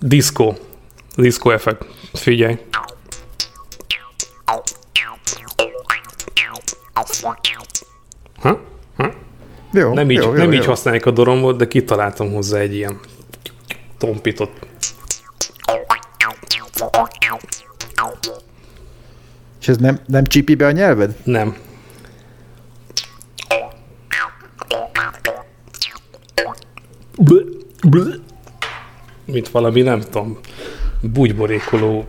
Disco. Disco effekt. Figyelj. Ha? Ha? Jó, Nem így, jó, jó, nem jó. így használják a doromot, de kitaláltam hozzá egy ilyen tompitot. És ez nem, nem csipi be a nyelved? Nem. Blö, blö. Mint valami, nem tudom, bugyborékoló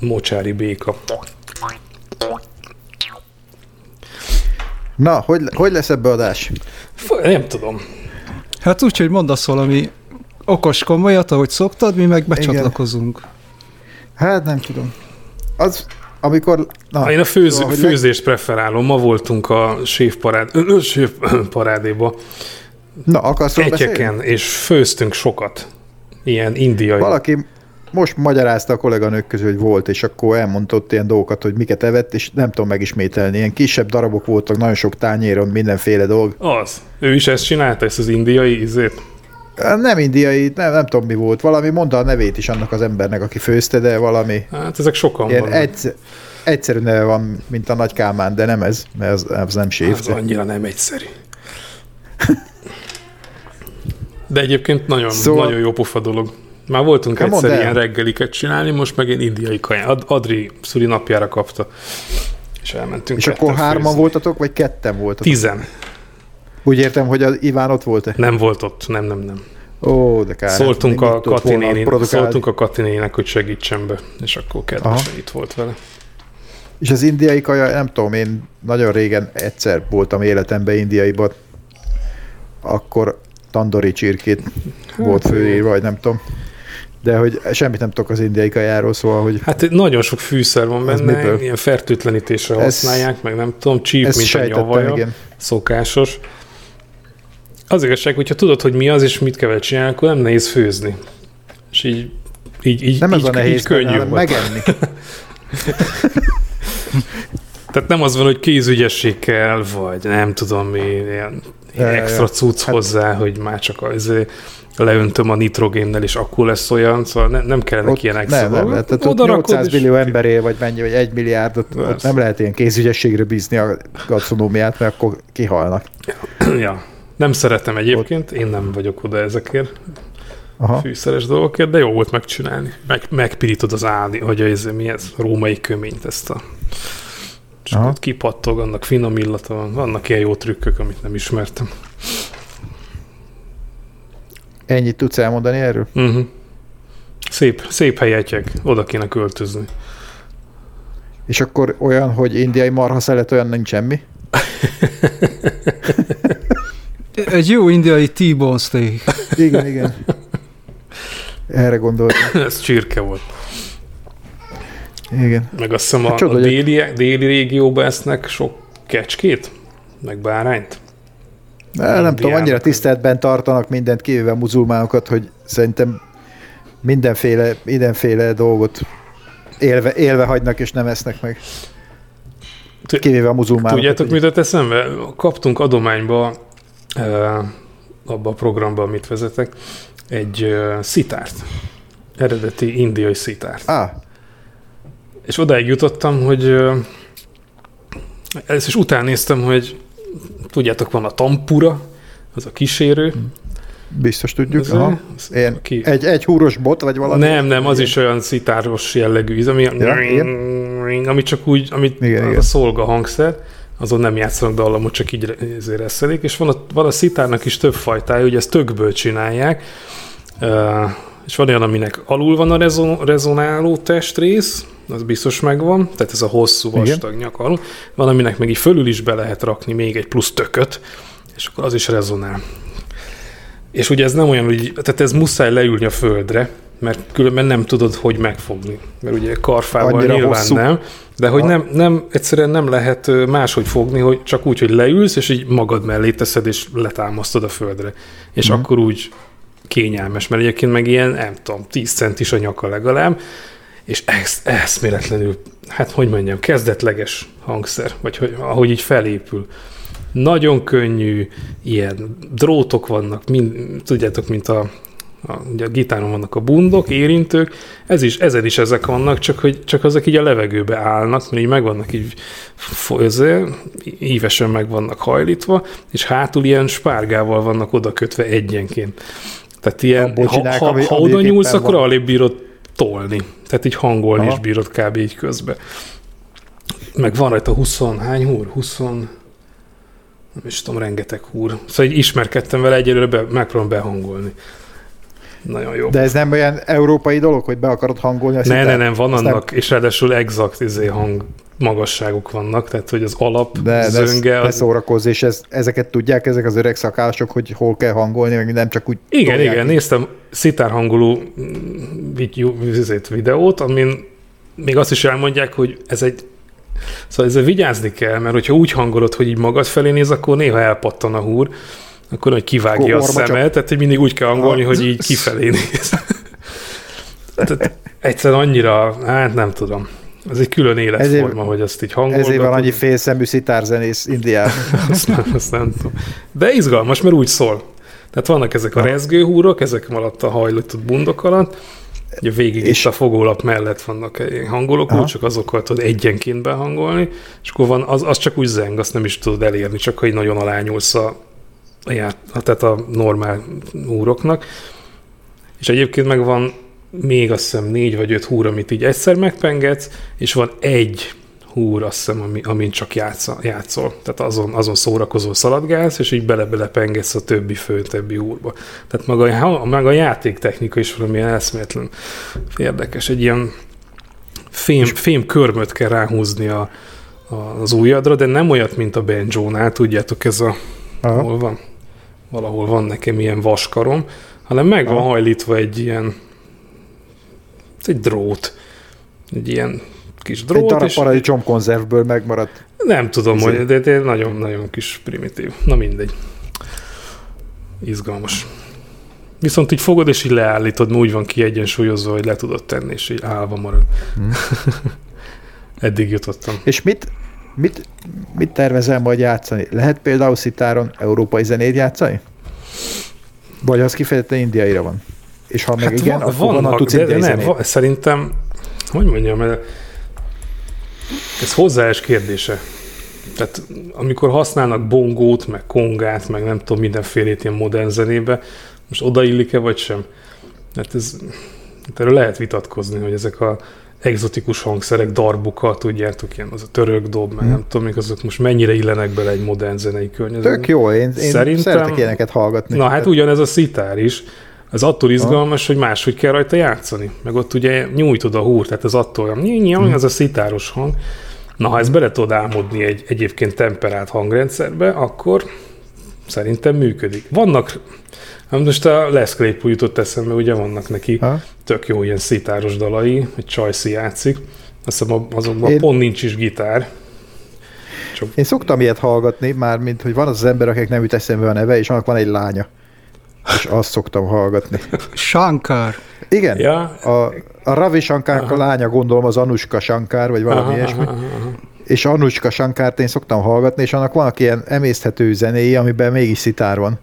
mocsári béka. Na, hogy, hogy lesz ebbe adás? F- Nem tudom. Hát úgy, hogy mondasz valami okos komolyat, ahogy szoktad, mi meg becsatlakozunk. Hát nem tudom. Az, amikor... Na, Én a főz, szóval, főzést preferálom. Ma voltunk a séfparád, séfparádéba, Leg... Na, akarsz róla beszélni? egyeken, és főztünk sokat. Ilyen indiai. Valaki most magyarázta a kolléganők közül, hogy volt, és akkor elmondta ott ilyen dolgokat, hogy miket evett, és nem tudom megismételni. Ilyen kisebb darabok voltak, nagyon sok tányéron, mindenféle dolg. Az. Ő is ezt csinálta, ezt az indiai izét. Nem indiai, nem, nem tudom mi volt. Valami mondta a nevét is annak az embernek, aki főzte, de valami Hát ezek sokan ilyen vannak. egyszer, egyszerű neve van, mint a Nagy Kálmán, de nem ez, mert az, az nem séf. Ez annyira nem egyszerű. De egyébként nagyon, Szóval- nagyon jó pofa dolog. Már voltunk mondd egyszer ilyen reggeliket csinálni, most meg én indiai kaján. Ad, Adri szüli napjára kapta. És elmentünk És akkor hárman főzni. voltatok, vagy ketten voltatok? Tizen. Úgy értem, hogy az Iván ott volt-e? Nem volt ott, nem, nem, nem. Ó, de kár. Szóltunk a, Katinéni, szóltunk a Katinének, hogy segítsen be, és akkor kedvesen Aha. itt volt vele. És az indiai kaja, nem tudom, én nagyon régen egyszer voltam életemben indiaiban, akkor tandori csirkét volt főírva, vagy nem tudom. De hogy semmit nem tudok az indiai kajáról, szóval, hogy Hát nagyon sok fűszer van Ez benne, ilyen fertőtlenítésre Ez- használják, meg nem tudom, csíp, mint a nyavaja. igen. szokásos. Az igazság, hogyha tudod, hogy mi az, és mit kell csinálni, akkor nem nehéz főzni. És így, így, így, Nem ez így, a nehéz, így könnyű hanem megenni. Tehát nem az van, hogy kézügyesség kell, vagy nem tudom mi, ilyen, Ja, ja, extra ja. cucc Hát- hozzá, hogy már csak az leöntöm a nitrogénnel, és akkor lesz olyan, szóval ne, nem kellene Ott, ilyen extra nem, nem, dolgok. tehát ott Oda rakod, 800 és- millió emberé, vagy mennyi, vagy egy milliárd, ott, nem lehet ilyen kézügyességre bízni a gasztronómiát, mert akkor kihalnak. ja. Nem szeretem egyébként, én nem vagyok oda ezekért, Aha. fűszeres dolgokért, de jó volt megcsinálni. Meg, megpirítod az ádi, hogy ez, mi ez, római köményt, ezt a és Aha. ott kipattog, annak finom illata van. Vannak ilyen jó trükkök, amit nem ismertem. Ennyit tudsz elmondani erről? Uh-huh. Szép, szép helyetjek, oda kéne költözni. És akkor olyan, hogy indiai marha szelet, olyan nincs semmi? Egy jó indiai T-bone steak. Igen, igen. Erre gondoltam. Ez csirke volt. Igen. Meg azt hiszem a, Hát a hogy- déli, déli régióban esznek sok kecskét, meg bárányt. De nem tudom, Indiának. annyira tiszteletben tartanak mindent, kivéve a muzulmánokat, hogy szerintem mindenféle, mindenféle dolgot élve, élve hagynak és nem esznek meg. Kivéve a muzulmánokat. Tudjátok, mit tett eszembe? Kaptunk adományba abba a programba, amit vezetek, egy szitárt. Eredeti indiai szitárt. Á, És odáig jutottam, hogy ezt is után néztem, hogy tudjátok, van a tampura, az a kísérő. biztos tudjuk. Ez, Aha. az- Ilyen, ki- egy, egy húros bot, vagy valami? Nem, nem, az is olyan szitáros jellegű íz, ami, Ja, ami csak úgy, amit Igen, az igen. a szolga hangszer, azon nem játszanak dallamot, csak így reszelik, és van a, van a szitárnak is több fajtája, ugye ezt tökből csinálják, és van olyan, aminek alul van a rezon, rezonáló testrész, az biztos megvan, tehát ez a hosszú Igen. vastag nyak alul, van, aminek meg így fölül is be lehet rakni még egy plusz tököt, és akkor az is rezonál. És ugye ez nem olyan, hogy tehát ez muszáj leülni a földre, mert különben nem tudod, hogy megfogni. Mert ugye karfával Annyira nyilván hosszú. nem, de hogy Ha. nem, nem, egyszerűen nem lehet máshogy fogni, hogy csak úgy, hogy leülsz, és így magad mellé teszed, és letámasztod a földre. És Mhm. akkor úgy kényelmes, mert egyébként meg ilyen, nem tudom, 10 centis a nyaka legalább, és ez, eszméletlenül, hát hogy mondjam, kezdetleges hangszer, vagy hogy, ahogy így felépül. Nagyon könnyű, ilyen drótok vannak, mind, tudjátok, mint a A, ugye a gitáron vannak a bundok, érintők, ez is, ezen is ezek vannak, csak hogy csak azok így a levegőbe állnak, mert így meg vannak így ezért, ívesen meg vannak hajlítva, és hátul ilyen spárgával vannak oda kötve egyenként. Tehát ilyen, ha, ha, ami, ha oda nyúlsz, van. akkor alig bírod tolni. Tehát így hangolni Aha. is bírod kb. így közbe. Meg van rajta 20, hány húr? 20, nem is tudom, rengeteg húr. Szóval így ismerkedtem vele, egyelőre be, megpróbálom behangolni. Nagyon jó. De ez nem olyan európai dolog, hogy be akarod hangolni? Ne, ne, nem, van annak, nem... és ráadásul exakt izé hang magasságok vannak, tehát hogy az alap de, zönge... De, az... szórakozz, és ez, ezeket tudják ezek az öreg szakások, hogy hol kell hangolni, meg nem csak úgy... Igen, igen, így. néztem szitárhangoló videót, amin még azt is elmondják, hogy ez egy Szóval ezzel vigyázni kell, mert hogyha úgy hangolod, hogy így magad felé néz, akkor néha elpattan a húr, akkor hogy kivágja a szemet, tehát hogy mindig úgy kell hangolni, hogy így kifelé néz. tehát egyszerűen annyira, hát nem tudom. Ez egy külön életforma, ezért, hogy azt így hangolgatod. Ezért van annyi félszemű szitárzenész Indiában. azt, nem, azt nem tudom. De izgalmas, mert úgy szól. Tehát vannak ezek a rezgőhúrok, ezek alatt a hajlított bundok alatt, Ugye végig és... itt a fogólap mellett vannak hangolók, úgy csak azokkal tudod egyenként behangolni, és akkor van, az, az csak úgy zeng, azt nem is tudod elérni, csak ha így nagyon alányulsz a, ját, tehát a normál húroknak. És egyébként meg van még azt hiszem négy vagy öt húr, amit így egyszer megpengetsz, és van egy húr, azt hiszem, ami, amin csak játsza, játszol. Tehát azon, azon szórakozó szaladgálsz, és így bele-bele pengetsz a többi fő, többi húrba. Tehát maga, a, maga a játéktechnika is valamilyen eszméletlen érdekes. Egy ilyen fém, fém körmöt kell ráhúzni a, a, az ujjadra, de nem olyat, mint a banjo-nál, tudjátok, ez a... Aha. Hol van? Valahol van nekem ilyen vaskarom, hanem meg van hajlítva egy ilyen egy drót. Egy ilyen kis drót. Egy darab és paradicsomkonzervből megmaradt. Nem tudom, hogy, de, de nagyon-nagyon kis primitív. Na mindegy. Izgalmas. Viszont így fogod, és így leállítod, úgy van kiegyensúlyozva, hogy le tudod tenni, és így állva marad. Hmm. Eddig jutottam. És mit, mit, mit tervezel majd játszani? Lehet például szitáron európai zenét játszani? Vagy az kifejezetten indiaira van? És ha meg hát igen, van, akkor vannak, tudsz de, de nem, va, szerintem, hogy mondjam, ez hozzáes kérdése. Tehát amikor használnak bongót, meg kongát, meg nem tudom, mindenfélét ilyen modern zenébe, most odaillik-e vagy sem? Hát ez, erről lehet vitatkozni, hogy ezek a egzotikus hangszerek, darbuka, tudjátok, ilyen az a török dob, meg hmm. nem tudom, még azok most mennyire illenek bele egy modern zenei környezetbe. Tök jó, én, én Szerintem, szeretek ilyeneket hallgatni. Na hát ugyanez a szitár is. Ez attól izgalmas, ha. hogy máshogy kell rajta játszani. Meg ott ugye nyújtod a húr, tehát ez attól, hogy hmm. az a szitáros hang. Na, ha ezt bele tudod álmodni egy egyébként temperált hangrendszerbe, akkor szerintem működik. Vannak, hát most a Les Claypool jutott eszembe, ugye vannak neki ha? tök jó ilyen szitáros dalai, hogy Csajci játszik. Azt hiszem azokban Én... pont nincs is gitár. Csak... Én szoktam ilyet hallgatni, már mint hogy van az, az ember, akik nem jut eszembe a neve, és annak van egy lánya. És azt szoktam hallgatni. Shankar. Igen. Ja. A, a Ravi Shankar lánya gondolom az Anushka Shankar, vagy valami aha, ilyesmi. Aha, aha. És Anushka Shankárt én szoktam hallgatni, és annak vannak ilyen emészthető zenéi, amiben mégis szitár van.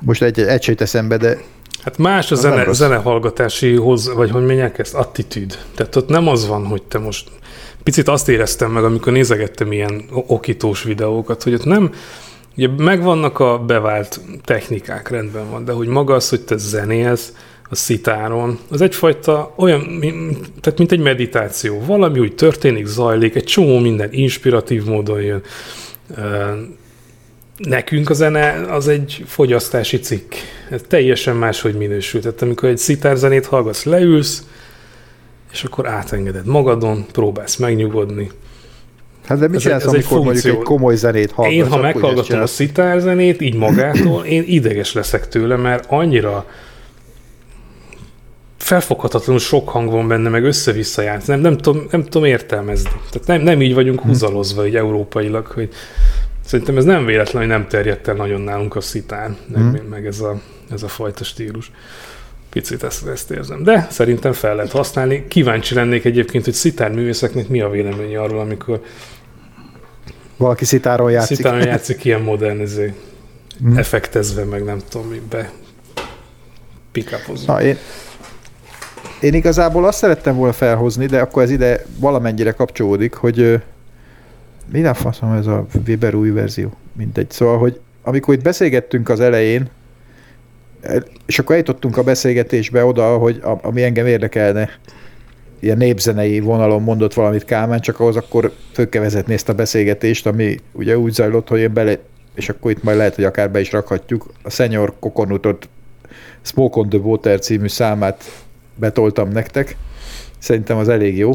Most egy, egy se eszembe, de Hát más a zene, zenehallgatási hoz, vagy hogy mondják ezt, attitűd. Tehát ott nem az van, hogy te most picit azt éreztem meg, amikor nézegettem ilyen okítós videókat, hogy ott nem, ugye megvannak a bevált technikák, rendben van, de hogy maga az, hogy te zenélsz, a szitáron, az egyfajta olyan, tehát mint egy meditáció. Valami úgy történik, zajlik, egy csomó minden inspiratív módon jön. Nekünk a zene az egy fogyasztási cikk. Ez teljesen máshogy minősül. Tehát amikor egy szitárzenét hallgatsz, leülsz, és akkor átengeded magadon, próbálsz megnyugodni. Hát de mit csinálsz, ez amikor egy mondjuk egy komoly zenét hallgatsz? Én, ha meghallgatom a szitárzenét, így magától, én ideges leszek tőle, mert annyira felfoghatatlanul sok hang van benne, meg össze-vissza játsz. Nem, nem, tudom, nem tudom értelmezni. Tehát nem, nem így vagyunk hm. húzalozva így európailag, hogy szerintem ez nem véletlen, hogy nem terjedt el nagyon nálunk a szitán, meg, mm. meg ez, a, ez a fajta stílus. Picit ezt, ezt érzem. De szerintem fel lehet használni. Kíváncsi lennék egyébként, hogy szitárművészeknek mi a véleménye arról, amikor valaki szitáron játszik. Szitáron játszik ilyen modern, ezért mm. effektezve, meg nem tudom, mi be pikapozva. Na, én, én igazából azt szerettem volna felhozni, de akkor ez ide valamennyire kapcsolódik, hogy mi a faszom ez a Weber új verzió? Mindegy. Szóval, hogy amikor itt beszélgettünk az elején, és akkor eljutottunk a beszélgetésbe oda, hogy ami engem érdekelne, ilyen népzenei vonalon mondott valamit Kálmán, csak ahhoz akkor főkevezetni ezt a beszélgetést, ami ugye úgy zajlott, hogy én bele, és akkor itt majd lehet, hogy akár be is rakhatjuk, a Senior Kokonutot Smoke on the Water című számát betoltam nektek. Szerintem az elég jó.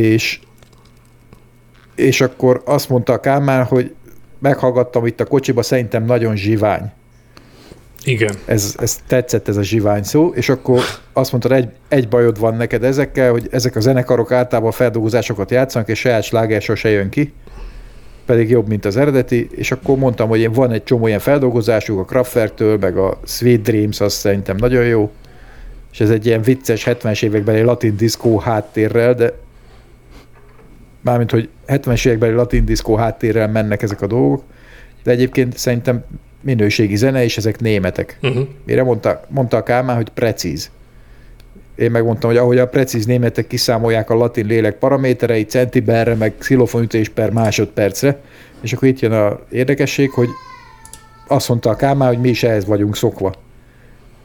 És, és akkor azt mondta a Kálmán, hogy meghallgattam itt a kocsiba, szerintem nagyon zsivány. Igen. Ez, ez tetszett ez a zsivány szó, és akkor azt mondta, egy, egy bajod van neked ezekkel, hogy ezek a zenekarok általában feldolgozásokat játszanak, és saját sláger sose jön ki, pedig jobb, mint az eredeti, és akkor mondtam, hogy én van egy csomó ilyen feldolgozásuk a Kraftwerktől, meg a Sweet Dreams, azt szerintem nagyon jó, és ez egy ilyen vicces 70-es évekbeli latin diszkó háttérrel, de mármint, hogy 70-es évekbeli latin diszkó háttérrel mennek ezek a dolgok, de egyébként szerintem minőségi zene, és ezek németek. Uh-huh. Mire mondta, mondta a Kálmán, hogy precíz. Én megmondtam, hogy ahogy a precíz németek kiszámolják a latin lélek paramétereit centiberre, meg xylofonütés per másodpercre, és akkor itt jön a érdekesség, hogy azt mondta a Kálmán, hogy mi is ehhez vagyunk szokva.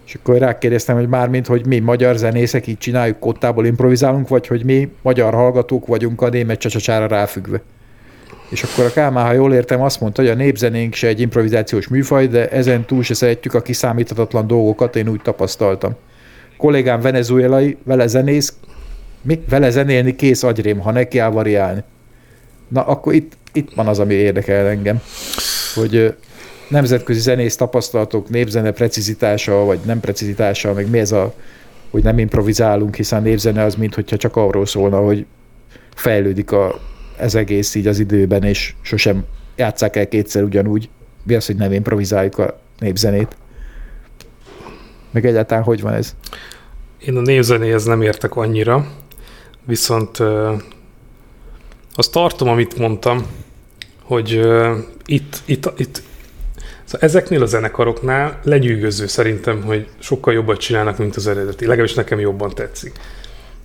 És akkor rákérdeztem, hogy mármint, hogy mi magyar zenészek így csináljuk, kottából improvizálunk, vagy hogy mi magyar hallgatók vagyunk a német csacsacsára ráfüggve. És akkor a Kálmán, ha jól értem, azt mondta, hogy a népzenénk se egy improvizációs műfaj, de ezen túl se szeretjük a kiszámíthatatlan dolgokat, én úgy tapasztaltam. Kollégám venezuelai, vele zenész, mi? Vele zenélni kész agyrém, ha neki áll variálni. Na, akkor itt, itt van az, ami érdekel engem, hogy nemzetközi zenész tapasztalatok, népzene precizitása, vagy nem precizitása, meg mi ez a, hogy nem improvizálunk, hiszen népzene az, mint hogyha csak arról szólna, hogy fejlődik a, ez egész így az időben, és sosem játsszák el kétszer ugyanúgy. Mi az, hogy nem improvizáljuk a népzenét? Meg egyáltalán hogy van ez? Én a névzenéhez nem értek annyira, viszont azt tartom, amit mondtam, hogy uh, itt, itt, itt szóval ezeknél a zenekaroknál legyűgöző szerintem, hogy sokkal jobbat csinálnak, mint az eredeti. Legalábbis nekem jobban tetszik.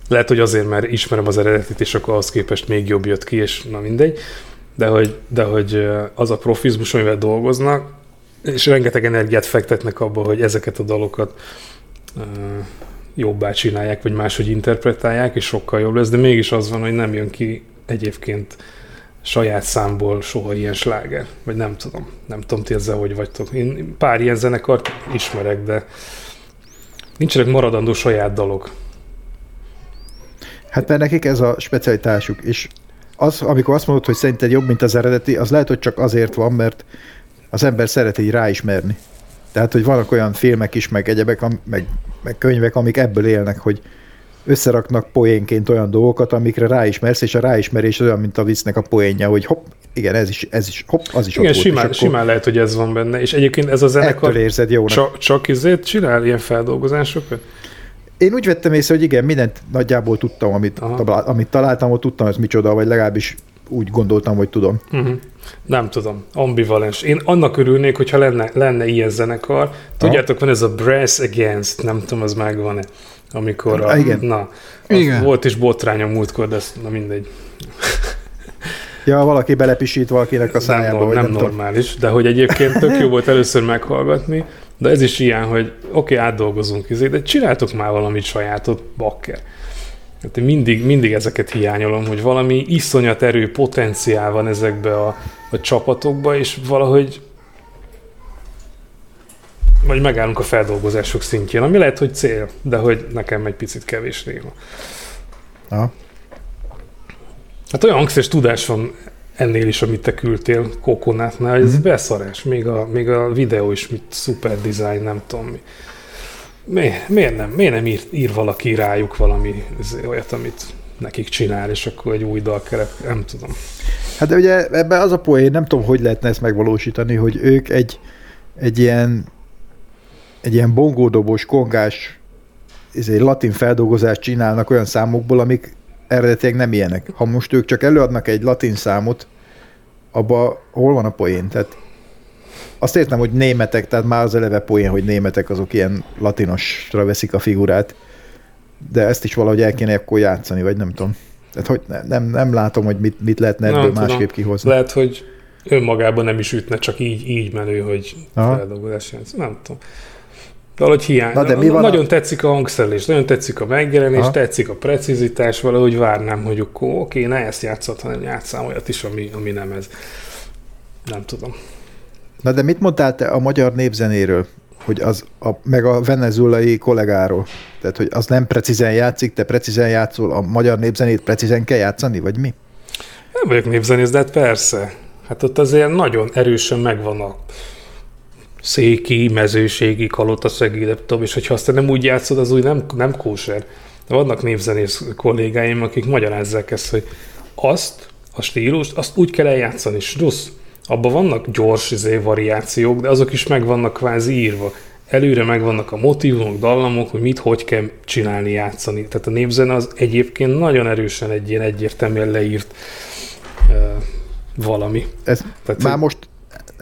Lehet, hogy azért, mert ismerem az eredetit, és akkor ahhoz képest még jobb jött ki, és na mindegy. De hogy, de hogy az a profizmus, amivel dolgoznak, és rengeteg energiát fektetnek abba, hogy ezeket a dalokat ö, jobbá csinálják, vagy máshogy interpretálják, és sokkal jobb lesz, de mégis az van, hogy nem jön ki egyébként saját számból soha ilyen sláger, vagy nem tudom. Nem tudom, ti ezzel hogy vagytok. Én pár ilyen zenekart ismerek, de nincsenek maradandó saját dalok. Hát mert nekik ez a specialitásuk, és az, amikor azt mondod, hogy szerinted jobb, mint az eredeti, az lehet, hogy csak azért van, mert az ember szereti így ráismerni. Tehát, hogy vannak olyan filmek is, meg egyebek, meg, meg könyvek, amik ebből élnek, hogy összeraknak poénként olyan dolgokat, amikre ráismersz, és a ráismerés olyan, mint a viccnek a poénja, hogy hopp, igen, ez is, ez is, hopp, az is Igen, ott volt. simán, akkor simán lehet, hogy ez van benne. És egyébként ez a zenekar érzed jónak. csak, csak izét csinál ilyen feldolgozásokat? Én úgy vettem észre, hogy igen, mindent nagyjából tudtam, amit, Aha. amit találtam, ott tudtam, ez micsoda, vagy legalábbis úgy gondoltam, hogy tudom. Uh-huh. Nem tudom, ambivalens. Én annak örülnék, hogyha lenne, lenne ilyen zenekar. Tudjátok, van ez a Brass Against, nem tudom, az megvan-e. Amikor a, Ah, igen. Na, az Igen. volt is botrány a múltkor, de ez, na mindegy. Ja, valaki belepisít valakinek a szájába, nem, nem, tudom. normális, de hogy egyébként tök jó volt először meghallgatni, de ez is ilyen, hogy oké, okay, átdolgozunk izé, de csináltok már valamit sajátot, bakker. Hát én mindig, mindig ezeket hiányolom, hogy valami iszonyat erő, potenciál van ezekbe a, a csapatokba, és valahogy vagy megállunk a feldolgozások szintjén, ami lehet, hogy cél, de hogy nekem egy picit kevés néma. Aha. Hát olyan hangszeres tudás van ennél is, amit te küldtél Kokonátnál, ez Mhm. beszarás. Még a, még a videó is, mit szuper design, nem tudom mi. Mi, miért nem, miért nem ír, ír valaki rájuk valami olyat, amit nekik csinál, és akkor egy új dal keret, nem tudom. Hát de ugye ebben az a poén, nem tudom, hogy lehetne ezt megvalósítani, hogy ők egy, egy ilyen egy ilyen bongódobos, kongás egy latin feldolgozást csinálnak olyan számokból, amik eredetileg nem ilyenek. Ha most ők csak előadnak egy latin számot, abba hol van a poén? Tehát azt értem, hogy németek, tehát már az eleve poén, hogy németek azok ilyen latinosra veszik a figurát, de ezt is valahogy el kéne akkor játszani, vagy nem tudom. Tehát hogy ne- nem, nem látom, hogy mit, mit lehetne Nem ebből tudom. másképp kihozni. Lehet, hogy önmagában nem is ütne, csak így, így menő, hogy feldolgozás. Nem tudom. Valahogy hiány. Na de mi van a- nagyon tetszik a hangszerelés, nagyon tetszik a megjelenés, Aha. tetszik a precizitás, valahogy várnám, hogy akkor oké, ne ezt játszott, hanem játszám olyat is, ami, ami nem ez. Nem tudom. Na de mit mondtál te a magyar népzenéről? hogy az a, meg a venezuelai kollégáról. Tehát, hogy az nem precízen játszik, te precízen játszol, a magyar népzenét precízen kell játszani, vagy mi? Nem vagyok népzenész, de hát persze. Hát ott azért nagyon erősen megvan a széki, mezőségi, kalotaszegi, nem tudom, és hogyha azt nem úgy játszod, az úgy nem, nem kóser. De vannak népzenész kollégáim, akik magyarázzák ezt, hogy azt, a stílust, azt úgy kell eljátszani, strusz. Abban vannak gyors izé, variációk, de azok is meg vannak kvázi írva. Előre megvannak a motivumok, dallamok, hogy mit, hogy kell csinálni, játszani. Tehát a népzene az egyébként nagyon erősen egy ilyen egyértelműen leírt uh, valami. Ez Tehát, már most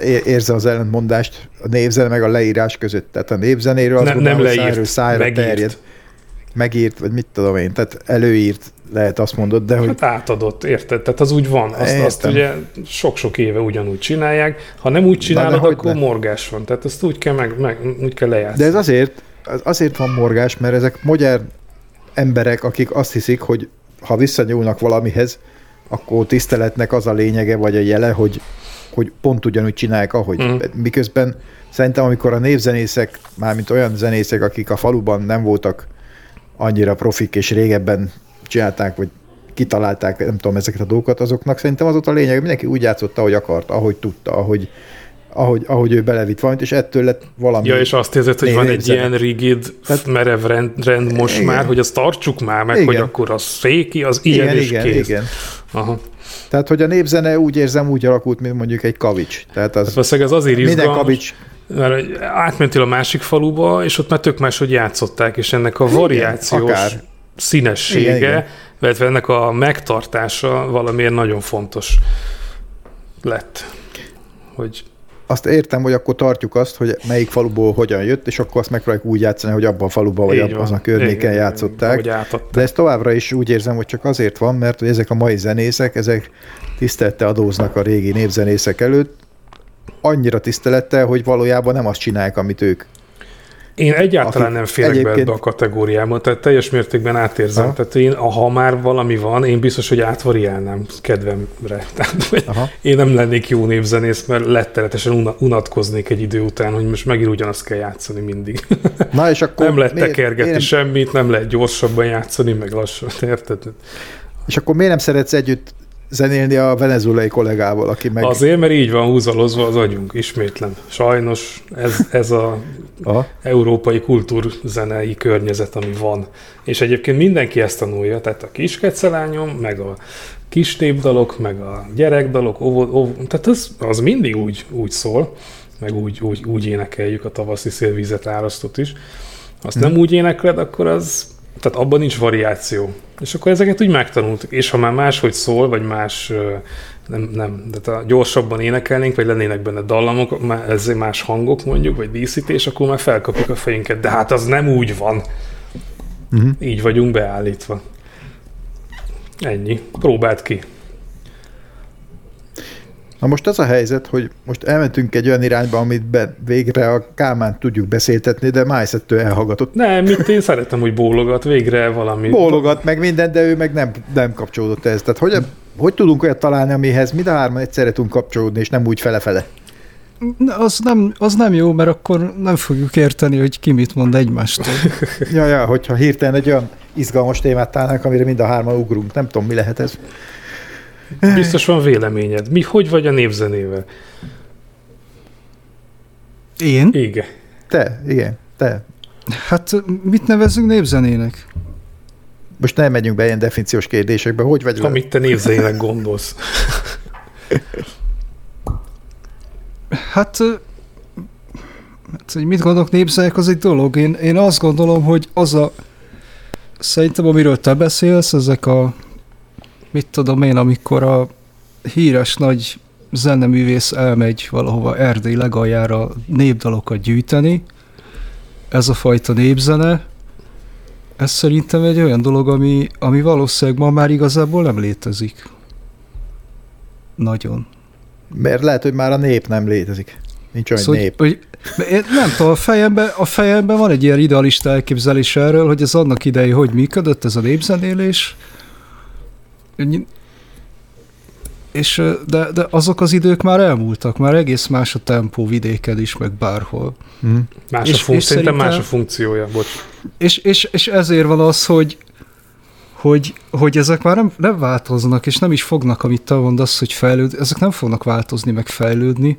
é- érze az ellentmondást a névzene meg a leírás között. Tehát a névzenéről az Nem- nem, leírt, szájról szájra megírt. terjed. Megírt, vagy mit tudom én, tehát előírt, lehet azt mondod, de hogy Hát átadott, érted? Tehát az úgy van. Azt, azt Értem. ugye sok-sok éve ugyanúgy csinálják. Ha nem úgy csinálod, akkor ne? morgás van. Tehát ezt úgy kell, meg, meg, úgy kell lejátszani. De ez azért, az azért van morgás, mert ezek modern emberek, akik azt hiszik, hogy ha visszanyúlnak valamihez, akkor tiszteletnek az a lényege, vagy a jele, hogy, hogy pont ugyanúgy csinálják, ahogy. Mhm. Miközben szerintem, amikor a névzenészek, mármint olyan zenészek, akik a faluban nem voltak annyira profik, és régebben csinálták, vagy kitalálták, nem tudom, ezeket a dolgokat, azoknak szerintem az ott a lényeg, hogy mindenki úgy játszotta, ahogy akarta, ahogy tudta, ahogy, ahogy, ahogy ő belevitt valamit, és ettől lett valami. Ja, és azt érzed, hogy van egy népzene. ilyen rigid, Tehát- merev rend, rend most Igen. már, hogy azt tartsuk már meg, Igen. hogy akkor az széki, az ilyen igen, és igen, kész. igen. Aha. Tehát, hogy a népzene úgy érzem, úgy alakult, mint mondjuk egy kavics. Tehát az Valószínűleg ez azért minden izgalmas, kavics, mert átmentél a másik faluba, és ott már tök máshogy játszották, és ennek a variációs akár. színessége, Igen, igen, igen. illetve ennek a megtartása valamiért nagyon fontos lett. Hogy azt értem, hogy akkor tartjuk azt, hogy melyik faluból hogyan jött, és akkor azt megpróbáljuk úgy játszani, hogy abban a faluban, vagy abban azon a környéken Igen, játszották. De ez továbbra is úgy érzem, hogy csak azért van, mert hogy ezek a mai zenészek, ezek tisztelettel adóznak a régi népzenészek előtt, annyira tisztelettel, hogy valójában nem azt csinálják, amit ők. Én egyáltalán nem férek be egyébként- ebbe a kategóriába, tehát teljes mértékben átérzem. Aha. Tehát én, ha már valami van, én biztos, hogy átvariálnám kedvemre. Tehát, Aha. én nem lennék jó népzenész, mert letteletesen una- unatkoznék egy idő után, hogy most megint ugyanazt kell játszani mindig. Na és akkor nem lehet miért- tekergetni miért semmit, nem lehet gyorsabban játszani, meg lassan, érted? És akkor miért nem szeretsz együtt zenélni a venezuelai kollégával, aki meg... Azért, mert így van húzalozva az agyunk, ismétlen. Sajnos ez, ez a Aha. európai kultúrzenei környezet, ami van. És egyébként mindenki ezt tanulja, tehát a kiskecelányom, meg a kis tépdalok, meg a gyerekdalok, óvod, óvod, tehát az, az mindig úgy, úgy szól, meg úgy, úgy, úgy énekeljük a tavaszi szélvízet árasztott is. Azt nem úgy énekled, akkor az, tehát abban nincs variáció. És akkor ezeket úgy megtanultuk. És ha már máshogy szól, vagy más, nem, nem, de ha gyorsabban énekelnénk, vagy lennének benne dallamok, ez más hangok mondjuk, vagy díszítés, akkor már felkapjuk a fejünket. De hát az nem úgy van. Uh-huh. Így vagyunk beállítva. Ennyi. Próbáld ki. Na most az a helyzet, hogy most elmentünk egy olyan irányba, amit be, végre a Kálmán tudjuk beszéltetni, de Májszettől elhallgatott. Nem, mit én szeretem, hogy bólogat végre valami. Bólogat meg minden, de ő meg nem, nem kapcsolódott ehhez. Tehát hogy, hogy tudunk olyat találni, amihez mind a hárman egyszerre tudunk kapcsolódni, és nem úgy fele-fele? Na, Az nem, az nem jó, mert akkor nem fogjuk érteni, hogy ki mit mond egymástól. Ja, ja, hogyha hirtelen egy olyan izgalmas témát találnánk, amire mind a hárman ugrunk. Nem tudom, mi lehet ez. Biztos van véleményed. Mi, hogy vagy a népzenével? Én? Igen. Te, igen, te. Hát mit nevezünk népzenének? Most nem megyünk be ilyen definíciós kérdésekbe. Hogy vagy? Amit te népzenének gondolsz. Hát, hát hogy mit gondolok népzenék, az egy dolog. Én, én azt gondolom, hogy az a szerintem, amiről te beszélsz, ezek a mit tudom én, amikor a híres nagy zeneművész elmegy valahova Erdély legaljára népdalokat gyűjteni, ez a fajta népzene, ez szerintem egy olyan dolog, ami, ami valószínűleg ma már igazából nem létezik. Nagyon. Mert lehet, hogy már a nép nem létezik. Nincs olyan Szóval, nép. hogy, én nem tudom, a fejemben, a fejemben van egy ilyen idealista elképzelés erről, hogy ez annak idején hogy működött, ez a népzenélés. És de, de azok az idők már elmúltak, már egész más a tempó vidéken is, meg bárhol. Hm. Más És- a fun- és szerintem más a funkciója, bocs. És, és, és ezért van az, hogy, hogy, hogy ezek már nem, nem változnak, és nem is fognak, amit te mondasz, hogy fejlődni, ezek nem fognak változni, meg fejlődni,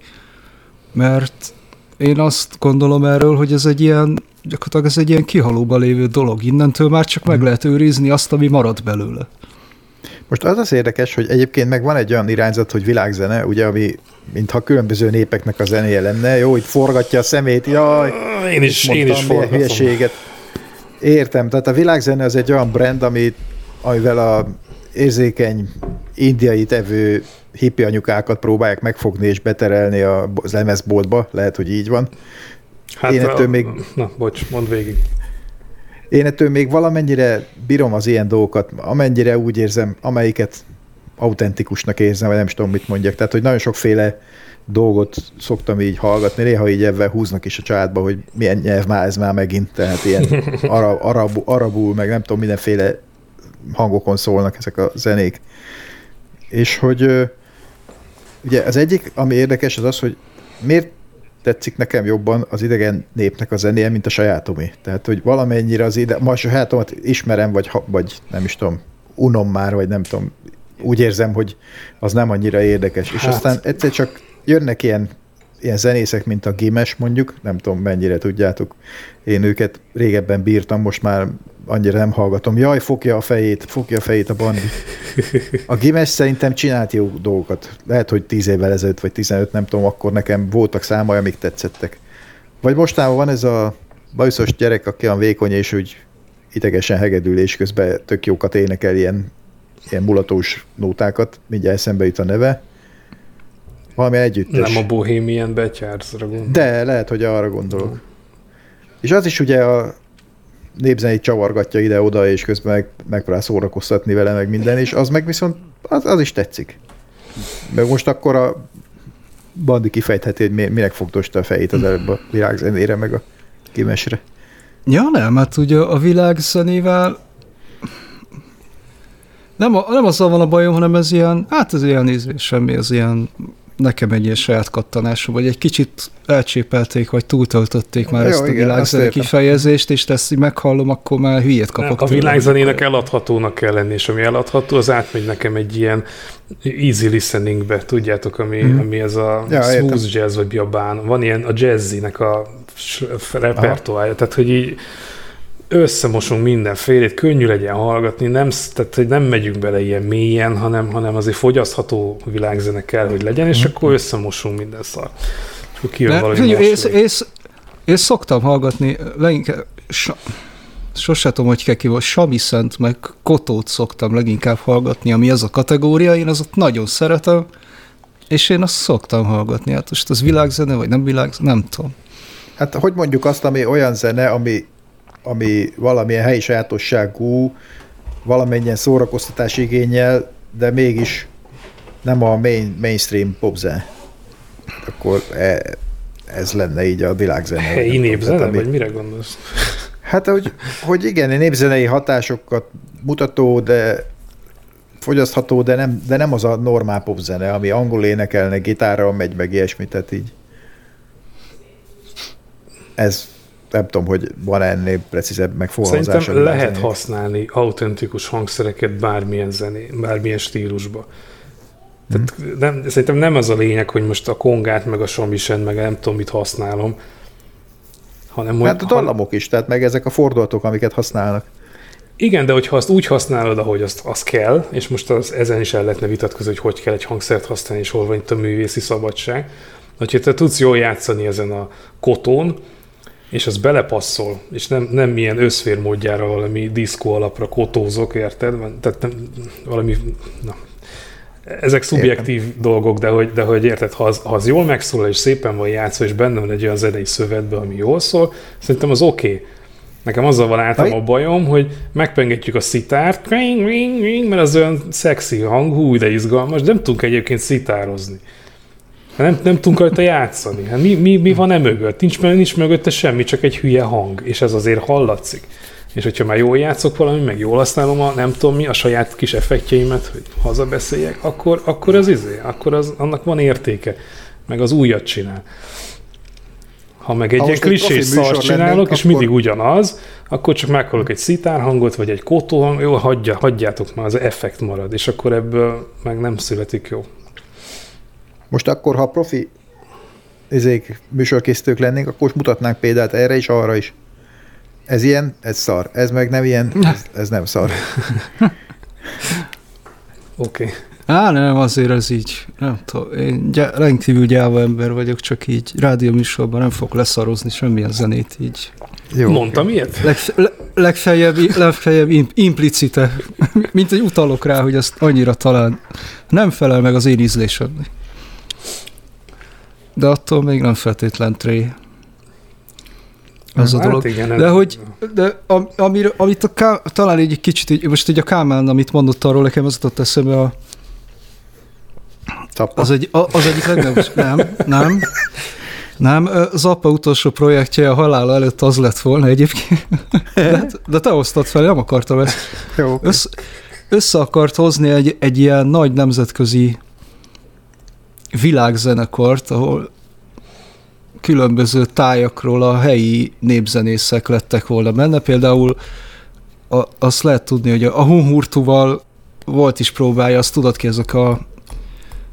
mert én azt gondolom erről, hogy ez egy ilyen, gyakorlatilag ez egy ilyen kihalóba lévő dolog. Innentől már csak meg lehet őrizni azt, ami marad belőle. Most az az érdekes, hogy egyébként meg van egy olyan irányzat, hogy világzene, ugye, ami mintha különböző népeknek a zenéje lenne. Jó, hogy forgatja a szemét, jaj, Én is, én is forgatom. hülyeséget. Értem, tehát a világzene az egy olyan brand, amit, amivel a érzékeny indiai tevő hippi anyukákat próbálják megfogni és beterelni a bo- lemezboltba, lehet, hogy így van. Hát Én ettől a- még- Na, bocs, mondd végig. Én ettől még valamennyire bírom az ilyen dolgokat, amennyire úgy érzem, amelyiket autentikusnak érzem, vagy nem is tudom, mit mondjak. Tehát, hogy nagyon sokféle dolgot szoktam így hallgatni, néha így ebben húznak is a családba, hogy milyen nyelv már ez már megint, tehát ilyen arab, arab, arabul, meg nem tudom, mindenféle hangokon szólnak ezek a zenék. És hogy ugye az egyik, ami érdekes, az az, hogy miért tetszik nekem jobban az idegen népnek a zenéje, mint a sajátomé. Tehát, hogy valamennyire az ide, ma a sajátomat ismerem, vagy, vagy nem is tudom, unom már, vagy nem tudom, úgy érzem, hogy az nem annyira érdekes. És Hát. aztán egyszer csak jönnek ilyen, ilyen zenészek, mint a Gimes mondjuk, nem tudom mennyire tudjátok, én őket régebben bírtam, most már annyira nem hallgatom. Jaj, fogja a fejét, fogja a fejét a bandi. A Gimes szerintem csinált jó dolgokat. Lehet, hogy 10 évvel ezelőtt, vagy 15, nem tudom, akkor nekem voltak számai, amik tetszettek. Vagy mostában van ez a bajuszos gyerek, aki olyan vékony, és úgy idegesen hegedül, és közben tök jókat énekel ilyen, ilyen mulatós nótákat, mindjárt eszembe jut a neve. Valami együttes. Nem a Bohemian Betyárszra gondolom. De lehet, hogy arra gondolok. És az is ugye a népzenét csavargatja ide-oda, és közben meg, megpróbál szórakoztatni vele, meg minden, és az meg viszont, az, az is tetszik. Meg most akkor a Bandi kifejtheti, hogy mi- minek fogdosta a fejét az előbb a világzenére, meg a kimesre. Ja, nem, hát ugye a világzenével nem, a, nem azzal van a bajom, hanem ez ilyen, hát ez ilyen íz, semmi, ez ilyen nekem egy ilyen saját kattanásom, vagy egy kicsit elcsépelték, vagy túltöltötték már Jó, ezt a igen, világzene kifejezést, és ezt így meghallom, akkor már hülyét Nem, kapok. a világzenének eladhatónak kell lenni, és ami eladható, az átmegy nekem egy ilyen easy listeningbe, tudjátok, ami, Mhm. ami ez a Ja, smooth értem. jazz, vagy biabán. Van ilyen a jazzinek a repertoárja, tehát hogy így összemosunk mindenfélét, könnyű legyen hallgatni, nem, tehát hogy nem megyünk bele ilyen mélyen, hanem, hanem azért fogyasztható világzene kell, hogy legyen, és akkor összemosunk minden szar. És akkor kijön De, valami mosoly. én, én, szoktam hallgatni, leginkább, sa, sose tudom, hogy kell ki volt, Sami Szent, meg Kotót szoktam leginkább hallgatni, ami az a kategória, én azot nagyon szeretem, és én azt szoktam hallgatni. Hát most az világzene, vagy nem világzene, nem tudom. Hát hogy mondjuk azt, ami olyan zene, ami, ami valamilyen helyi sajátosságú, valamennyien szórakoztatás igényel, de mégis nem a main, mainstream popzene. Akkor e, ez lenne így a világzene. Helyi népzene, tehát ami- vagy mire gondolsz? Hát, hogy, hogy igen, népzenei hatásokat mutató, de fogyasztható, de nem, de nem az a normál popzene, ami angol énekelnek, gitárral megy, meg ilyesmi, tehát így. Ez nem tudom, hogy van ennél precízebb megfogalmazása. Szerintem lehet használni autentikus hangszereket bármilyen zené, bármilyen stílusba. Tehát nem, szerintem nem az a lényeg, hogy most a kongát, meg a somisen, meg nem tudom, mit használom, hanem hogy... Hát a dallamok is, tehát meg ezek a fordulatok, amiket használnak. Igen, de hogyha azt úgy használod, ahogy azt, az kell, és most az, ezen is el lehetne vitatkozni, hogy hogy kell egy hangszert használni, és hol van itt a művészi szabadság. Hogyha te tudsz jól játszani ezen a kotón, és az belepasszol, és nem, nem ilyen összfér módjára valami diszkó alapra kotózok, érted? Tehát nem, valami, na, ezek szubjektív Értem. dolgok, de hogy, de hogy érted, ha az, ha az jól megszólal, és szépen van játszva, és benne van egy olyan zenei szövetbe, ami jól szól, szerintem az oké. Okay. Nekem azzal van általában a bajom, hogy megpengetjük a szitárt, ring, ring, ring, mert az olyan szexi hang, hú, de izgalmas, de nem tudunk egyébként szitározni. Nem, nem tudunk rajta játszani. Hát mi, mi, mi van e mögött? Nincs, nincs mögötte semmi, csak egy hülye hang, és ez azért hallatszik. És hogyha már jól játszok valami, meg jól használom a nem tudom mi, a saját kis effektjeimet, hogy hazabeszéljek, akkor, akkor az izé, akkor az, annak van értéke. Meg az újat csinál. Ha meg egy ilyen klisés szart csinálok, lennénk, és akkor- mindig ugyanaz, akkor csak meghallok egy szitár hangot, vagy egy kótó hang, jó, hagyja, hagyjátok már, az effekt marad, és akkor ebből meg nem születik jó. Most akkor, ha profi izék, műsorkészítők lennénk, akkor most mutatnánk példát erre is, arra is. Ez ilyen, ez szar. Ez meg nem ilyen, ez, ez nem szar. Oké. Okay. Á, nem, azért ez így, nem tudom, én gy- rendkívül gyáva ember vagyok, csak így rádió műsorban nem fogok leszarozni semmilyen zenét így. Jó. Mondtam ilyet? Legf- le- legfeljebb, legfeljebb im- implicite, mint egy utalok rá, hogy ezt annyira talán nem felel meg az én ízlésemnek. De attól még nem feltétlen tré. Az a Hát dolog. igen, De hogy, de am, amir, amit a Ká, talán egy kicsit, így, most így a Kálmán, amit mondott arról, nekem az jutott eszembe, a, Tappa. az, egy, a, az egyik legnagyobb, nem, nem, nem, az apa utolsó projektje a halála előtt az lett volna egyébként, de, de te hoztad fel, nem akartam ezt. Jó. Össze, össze akart hozni egy, egy ilyen nagy nemzetközi világzenekart, ahol különböző tájakról a helyi népzenészek lettek volna benne. Például a, azt lehet tudni, hogy a Hunhurtuval volt is próbája, azt tudod ki, ezek a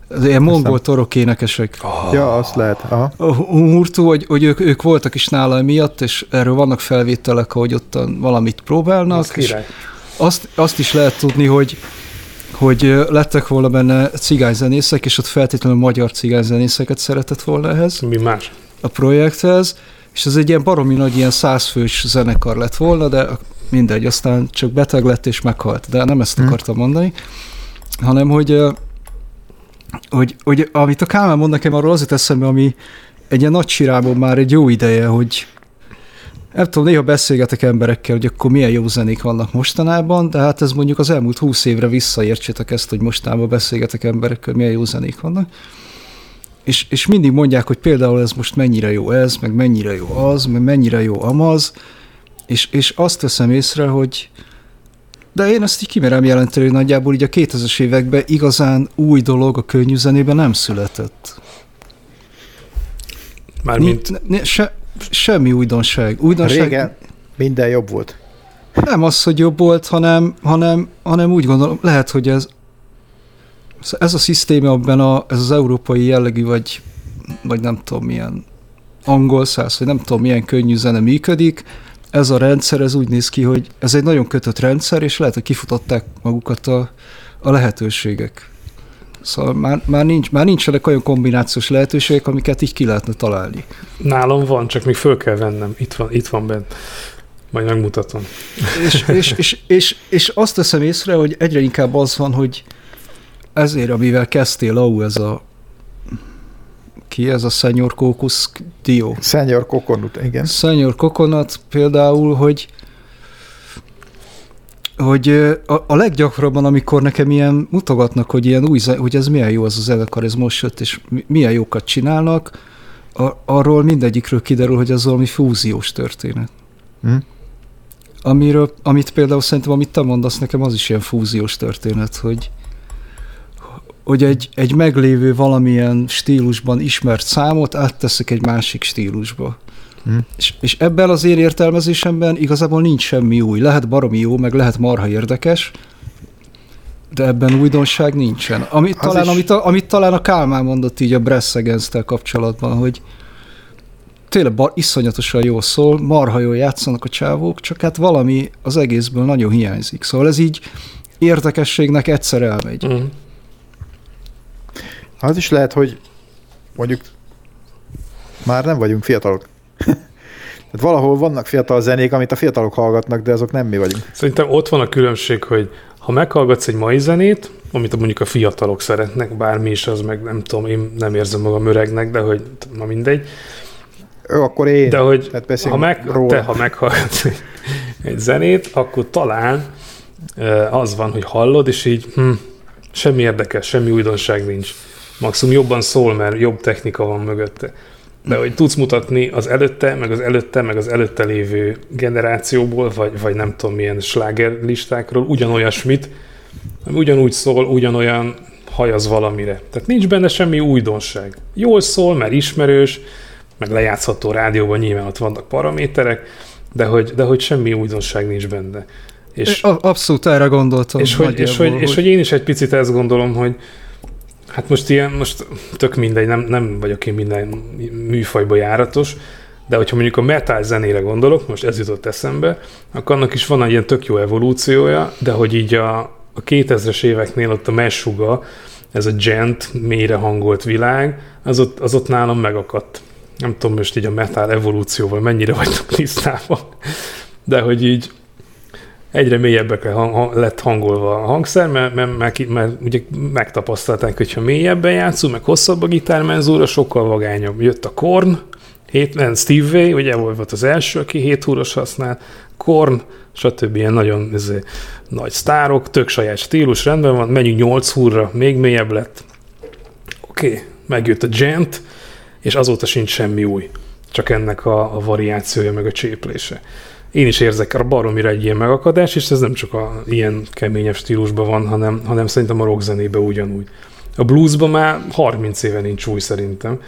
az ilyen mongol torok énekesek. Ja, azt lehet. Aha. A Hunhurtu, hogy, hogy ők, ők voltak is nála miatt, és erről vannak felvételek, hogy ottan valamit próbálnak. Az és azt, azt is lehet tudni, hogy hogy lettek volna benne cigányzenészek, és ott feltétlenül magyar cigányzenészeket szeretett volna ehhez Mi más? a projekthez, és ez egy ilyen baromi nagy, ilyen százfős zenekar lett volna, de mindegy, aztán csak beteg lett és meghalt, de nem ezt Hm. akartam mondani, hanem hogy, hogy, hogy amit a Kálmán mond nekem, arról az jut eszembe, ami egy ilyen nagy sirában már egy jó ideje, hogy nem tudom, néha beszélgetek emberekkel, hogy akkor milyen jó zenék vannak mostanában, de hát ez mondjuk az elmúlt húsz évre visszaértsétek ezt, hogy mostanában beszélgetek emberekkel, milyen jó zenék vannak. És, és mindig mondják, hogy például ez most mennyire jó ez, meg mennyire jó az, meg mennyire jó amaz, és, és azt veszem észre, hogy de én ezt így kimerem jelenteni, hogy nagyjából így a 2000-es években igazán új dolog a könnyű zenében nem született. Mármint Ni- ne, se, semmi újdonság. újdonság Régen minden jobb volt. Nem az, hogy jobb volt, hanem, hanem, hanem úgy gondolom, lehet, hogy ez ez a szisztéma, abban a, ez az európai jellegű, vagy, vagy nem tudom milyen angol száz, vagy nem tudom milyen könnyű zene működik, ez a rendszer, ez úgy néz ki, hogy ez egy nagyon kötött rendszer, és lehet, hogy kifutották magukat a, a lehetőségek. Szóval már, már, nincs, már nincsenek olyan kombinációs lehetőségek, amiket így ki lehetne találni. nálam van, csak még föl kell vennem. Itt van, itt van bent. Majd megmutatom. és, és, és, és, és azt teszem észre, hogy egyre inkább az van, hogy ezért, amivel kezdtél, Lau, ez a ki ez a Senior Caucus Dio? Senior Coconut, igen. Senior Coconut például, hogy hogy a, a leggyakrabban, amikor nekem ilyen mutogatnak, hogy ilyen új, hogy ez milyen jó az a zenekar, ez most jött, és mi- milyen jókat csinálnak, a, arról mindegyikről kiderül, hogy ez valami fúziós történet. Hm? Amiről, amit például szerintem, amit te mondasz, nekem az is ilyen fúziós történet, hogy hogy egy, egy meglévő valamilyen stílusban ismert számot átteszek egy másik stílusba. Hm. És, és ebben az én értelmezésemben igazából nincs semmi új. Lehet baromi jó, meg lehet marha érdekes, de ebben újdonság nincsen. Amit, Az talán, is- amit, a, amit talán a Kálmán mondott így a Brass against kapcsolatban, hogy tényleg bar, iszonyatosan jó szól, marha jól játszanak a csávók, csak hát valami az egészből nagyon hiányzik. Szóval ez így érdekességnek egyszer elmegy. Mm. Az is lehet, hogy mondjuk már nem vagyunk fiatalok. Tehát valahol vannak fiatal zenék, amit a fiatalok hallgatnak, de azok nem mi vagyunk. Szerintem ott van a különbség, hogy ha meghallgatsz egy mai zenét, amit mondjuk a fiatalok szeretnek, bármi is az, meg nem tudom, én nem érzem magam öregnek, de hogy na mindegy, Ő, akkor én. de hogy Tehát ha, meg, róla. te, ha meghallgatsz egy, egy zenét, akkor talán eh, az van, hogy hallod, és így hm, semmi érdekes, semmi újdonság nincs. maximum jobban szól, mert jobb technika van mögötte. De hogy tudsz mutatni az előtte, meg az előtte, meg az előtte lévő generációból, vagy, vagy nem tudom milyen sláger listákról ugyanolyasmit, ami ugyanúgy szól, ugyanolyan hajaz valamire. Tehát nincs benne semmi újdonság. Jól szól, mert ismerős, meg lejátszható rádióban nyilván ott vannak paraméterek, de hogy, de hogy semmi újdonság nincs benne. És, Abszolút erre gondoltam. és, hogy, és, hogy, és hogy én is egy picit ezt gondolom, hogy hát most ilyen, most tök mindegy, nem, nem vagyok én minden műfajba járatos, de hogyha mondjuk a metal zenére gondolok, most ez jutott eszembe, akkor annak is van egy ilyen tök jó evolúciója, de hogy így a, a 2000-es éveknél ott a messuga, ez a gent, mélyre hangolt világ, az ott, az ott nálam megakadt. Nem tudom most így a metal evolúcióval mennyire vagytok tisztában, de hogy így egyre mélyebbre hang, lett hangolva a hangszer, mert, mert, mert, mert ugye megtapasztalták, hogy ha mélyebben játszunk, meg hosszabb a gitármenzúra, sokkal vagányabb. Jött a Korn, hét, nem, Steve Vai, ugye volt az első, aki 7 húros használ, Korn, stb. ilyen nagyon ezért, nagy sztárok, tök saját stílus, rendben van, menjünk 8 húrra, még mélyebb lett. Oké, okay, megjött a gent, és azóta sincs semmi új. Csak ennek a, a variációja, meg a cséplése. Én is érzek a baromira egy ilyen megakadás, és ez nem csak a ilyen keményebb stílusban van, hanem, hanem szerintem a rockzenében ugyanúgy. A bluesban már 30 éve nincs új szerintem.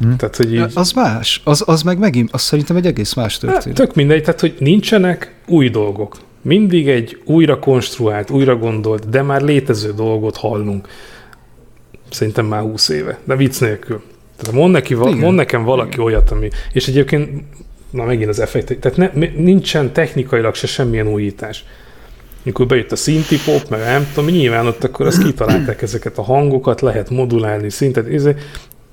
Hm. Tehát, hogy így... Az más. Az, az meg megint, az szerintem egy egész más Hát, történet. tök mindegy, tehát hogy nincsenek új dolgok. Mindig egy újra konstruált, újra gondolt, de már létező dolgot hallunk. Szerintem már 20 éve, de vicc nélkül. Tehát mond, neki, mond nekem valaki Igen. olyat, ami... És egyébként, na megint az effekt, tehát ne, nincsen technikailag se semmilyen újítás. Mikor bejött a szintipop, meg nem tudom, nyilván ott akkor azt kitalálták ezeket a hangokat, lehet modulálni szintet, ez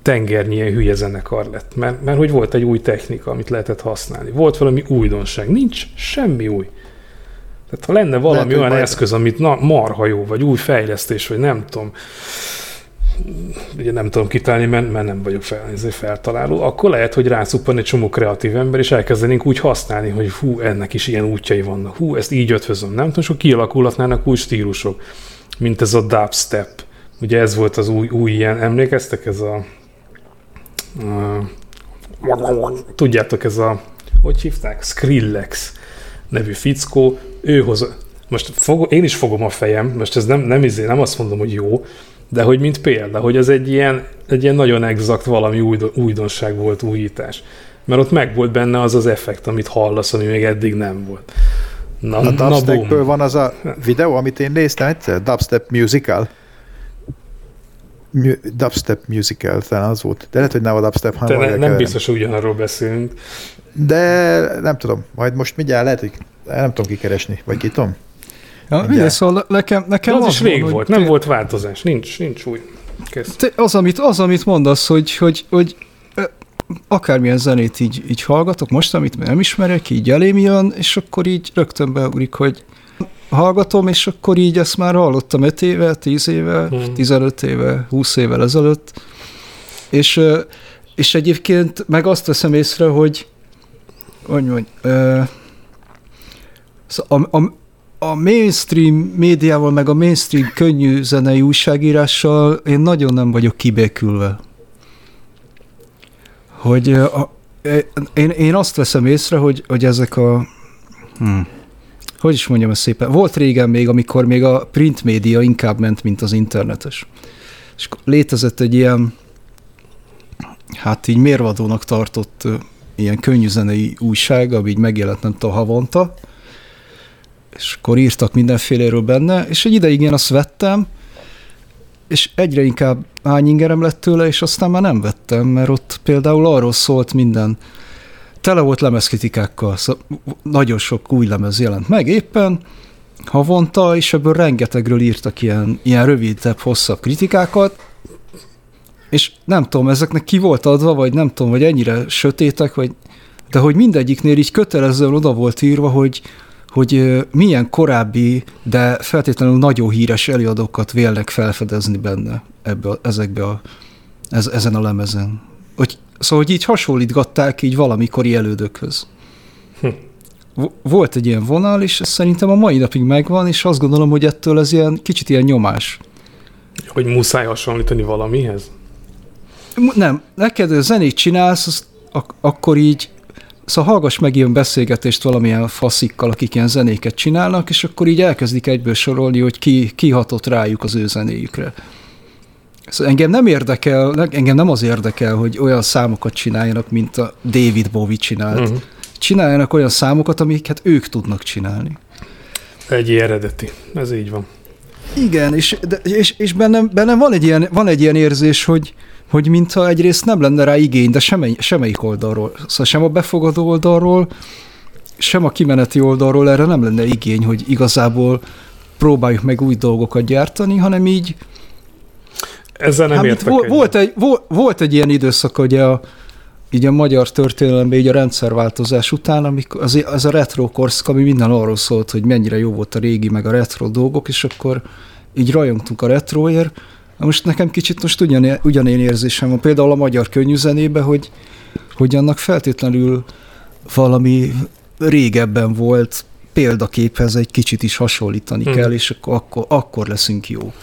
tengernyi ilyen hülye zenekar lett, mert, mert hogy volt egy új technika, amit lehetett használni. Volt valami újdonság. Nincs semmi új. Tehát ha lenne valami Lehet, olyan eszköz, amit na, marha jó, vagy új fejlesztés, vagy nem tudom, ugye nem tudom kitálni, mert, mert nem vagyok fel, feltaláló, akkor lehet, hogy rászuppan egy csomó kreatív ember, és elkezdenénk úgy használni, hogy hú, ennek is ilyen útjai vannak, hú, ezt így ötvözöm, nem tudom, és akkor kialakulhatnának új stílusok, mint ez a dubstep. Ugye ez volt az új, új ilyen, emlékeztek, ez a, a tudjátok, ez a, hogy hívták? Skrillex nevű fickó, ő hoz, most fog, én is fogom a fejem, most ez nem, nem, izé, nem azt mondom, hogy jó, de hogy mint példa, hogy ez egy ilyen, egy ilyen nagyon exakt valami újdon, újdonság volt, újítás. Mert ott meg volt benne az az effekt, amit hallasz, ami még eddig nem volt. Na, A dubstepből van az a videó, amit én néztem egyszer, Dubstep Musical. Mu- dubstep Musical, talán az volt. De lehet, hogy nem a dubstep, hanem ne, nem keverem. biztos, hogy ugyanarról beszélünk. De nem tudom, majd most mindjárt lehet, hogy nem tudom kikeresni, vagy ki tudom. Ja, mindegy, szóval nekem, De nekem az is van, rég hogy volt, nem té- volt változás, nincs, nincs új. Kész. té- Az, amit, az, amit mondasz, hogy, hogy, hogy akármilyen zenét így, így hallgatok, most, amit nem ismerek, így elém jön, és akkor így rögtön beugrik, hogy hallgatom, és akkor így ezt már hallottam 5 éve, 10 éve, Hmm. 15 éve, 20 évvel ezelőtt, és, és egyébként meg azt veszem észre, hogy hogy mondj, ö, szóval a, a, a mainstream médiával, meg a mainstream könnyű zenei újságírással én nagyon nem vagyok kibékülve. Hogy a, én, én azt veszem észre, hogy, hogy ezek a... Hm, hogy is mondjam ezt szépen? Volt régen még, amikor még a print média inkább ment, mint az internetes. És létezett egy ilyen, hát így mérvadónak tartott ilyen könnyűzenei újság, ami így megjelent nem tudom, havonta, és akkor írtak mindenféléről benne, és egy ideig én azt vettem, és egyre inkább hányingerem lett tőle, és aztán már nem vettem, mert ott például arról szólt minden, tele volt lemezkritikákkal, szóval nagyon sok új lemez jelent meg éppen, havonta, és ebből rengetegről írtak ilyen, ilyen rövidebb, hosszabb kritikákat, és nem tudom, ezeknek ki volt adva, vagy nem tudom, vagy ennyire sötétek, vagy, de hogy mindegyiknél így kötelezően oda volt írva, hogy, hogy milyen korábbi, de feltétlenül nagyon híres előadókat vélnek felfedezni benne ebbe, a- ezekbe a, ez, ezen a lemezen. Hogy, szóval, hogy így hasonlítgatták így valamikori elődökhöz. Hm. Vo- Volt egy ilyen vonal, és szerintem a mai napig megvan, és azt gondolom, hogy ettől ez ilyen kicsit ilyen nyomás. Hogy muszáj hasonlítani valamihez? Nem, neked zenét csinálsz, azt ak- akkor így, szóval hallgass meg ilyen beszélgetést valamilyen faszikkal, akik ilyen zenéket csinálnak, és akkor így elkezdik egyből sorolni, hogy ki, ki hatott rájuk az ő zenéjükre. Szóval engem nem érdekel, engem nem az érdekel, hogy olyan számokat csináljanak, mint a David Bowie csinált. Uh-huh. Csináljanak olyan számokat, amiket ők tudnak csinálni. Egy eredeti. Ez így van. Igen, és, de, és, és bennem, bennem van, egy ilyen, van egy ilyen érzés, hogy, hogy mintha egyrészt nem lenne rá igény, de semmely, semmelyik oldalról. Szóval sem a befogadó oldalról, sem a kimeneti oldalról erre nem lenne igény, hogy igazából próbáljuk meg új dolgokat gyártani, hanem így... Ezzel nem hát, értek vo- egyet. volt, egy, vo- volt egy ilyen időszak, ugye a, így a magyar történelemben, így a rendszerváltozás után, amikor az, az a retro korszak, ami minden arról szólt, hogy mennyire jó volt a régi, meg a retro dolgok, és akkor így rajongtunk a retroért. Na most nekem kicsit most ugyan, ugyanilyen érzésem van, például a magyar könnyűzenében, hogy, hogy annak feltétlenül valami régebben volt példaképhez egy kicsit is hasonlítani Hmm. kell, és akkor, akkor, akkor leszünk jók.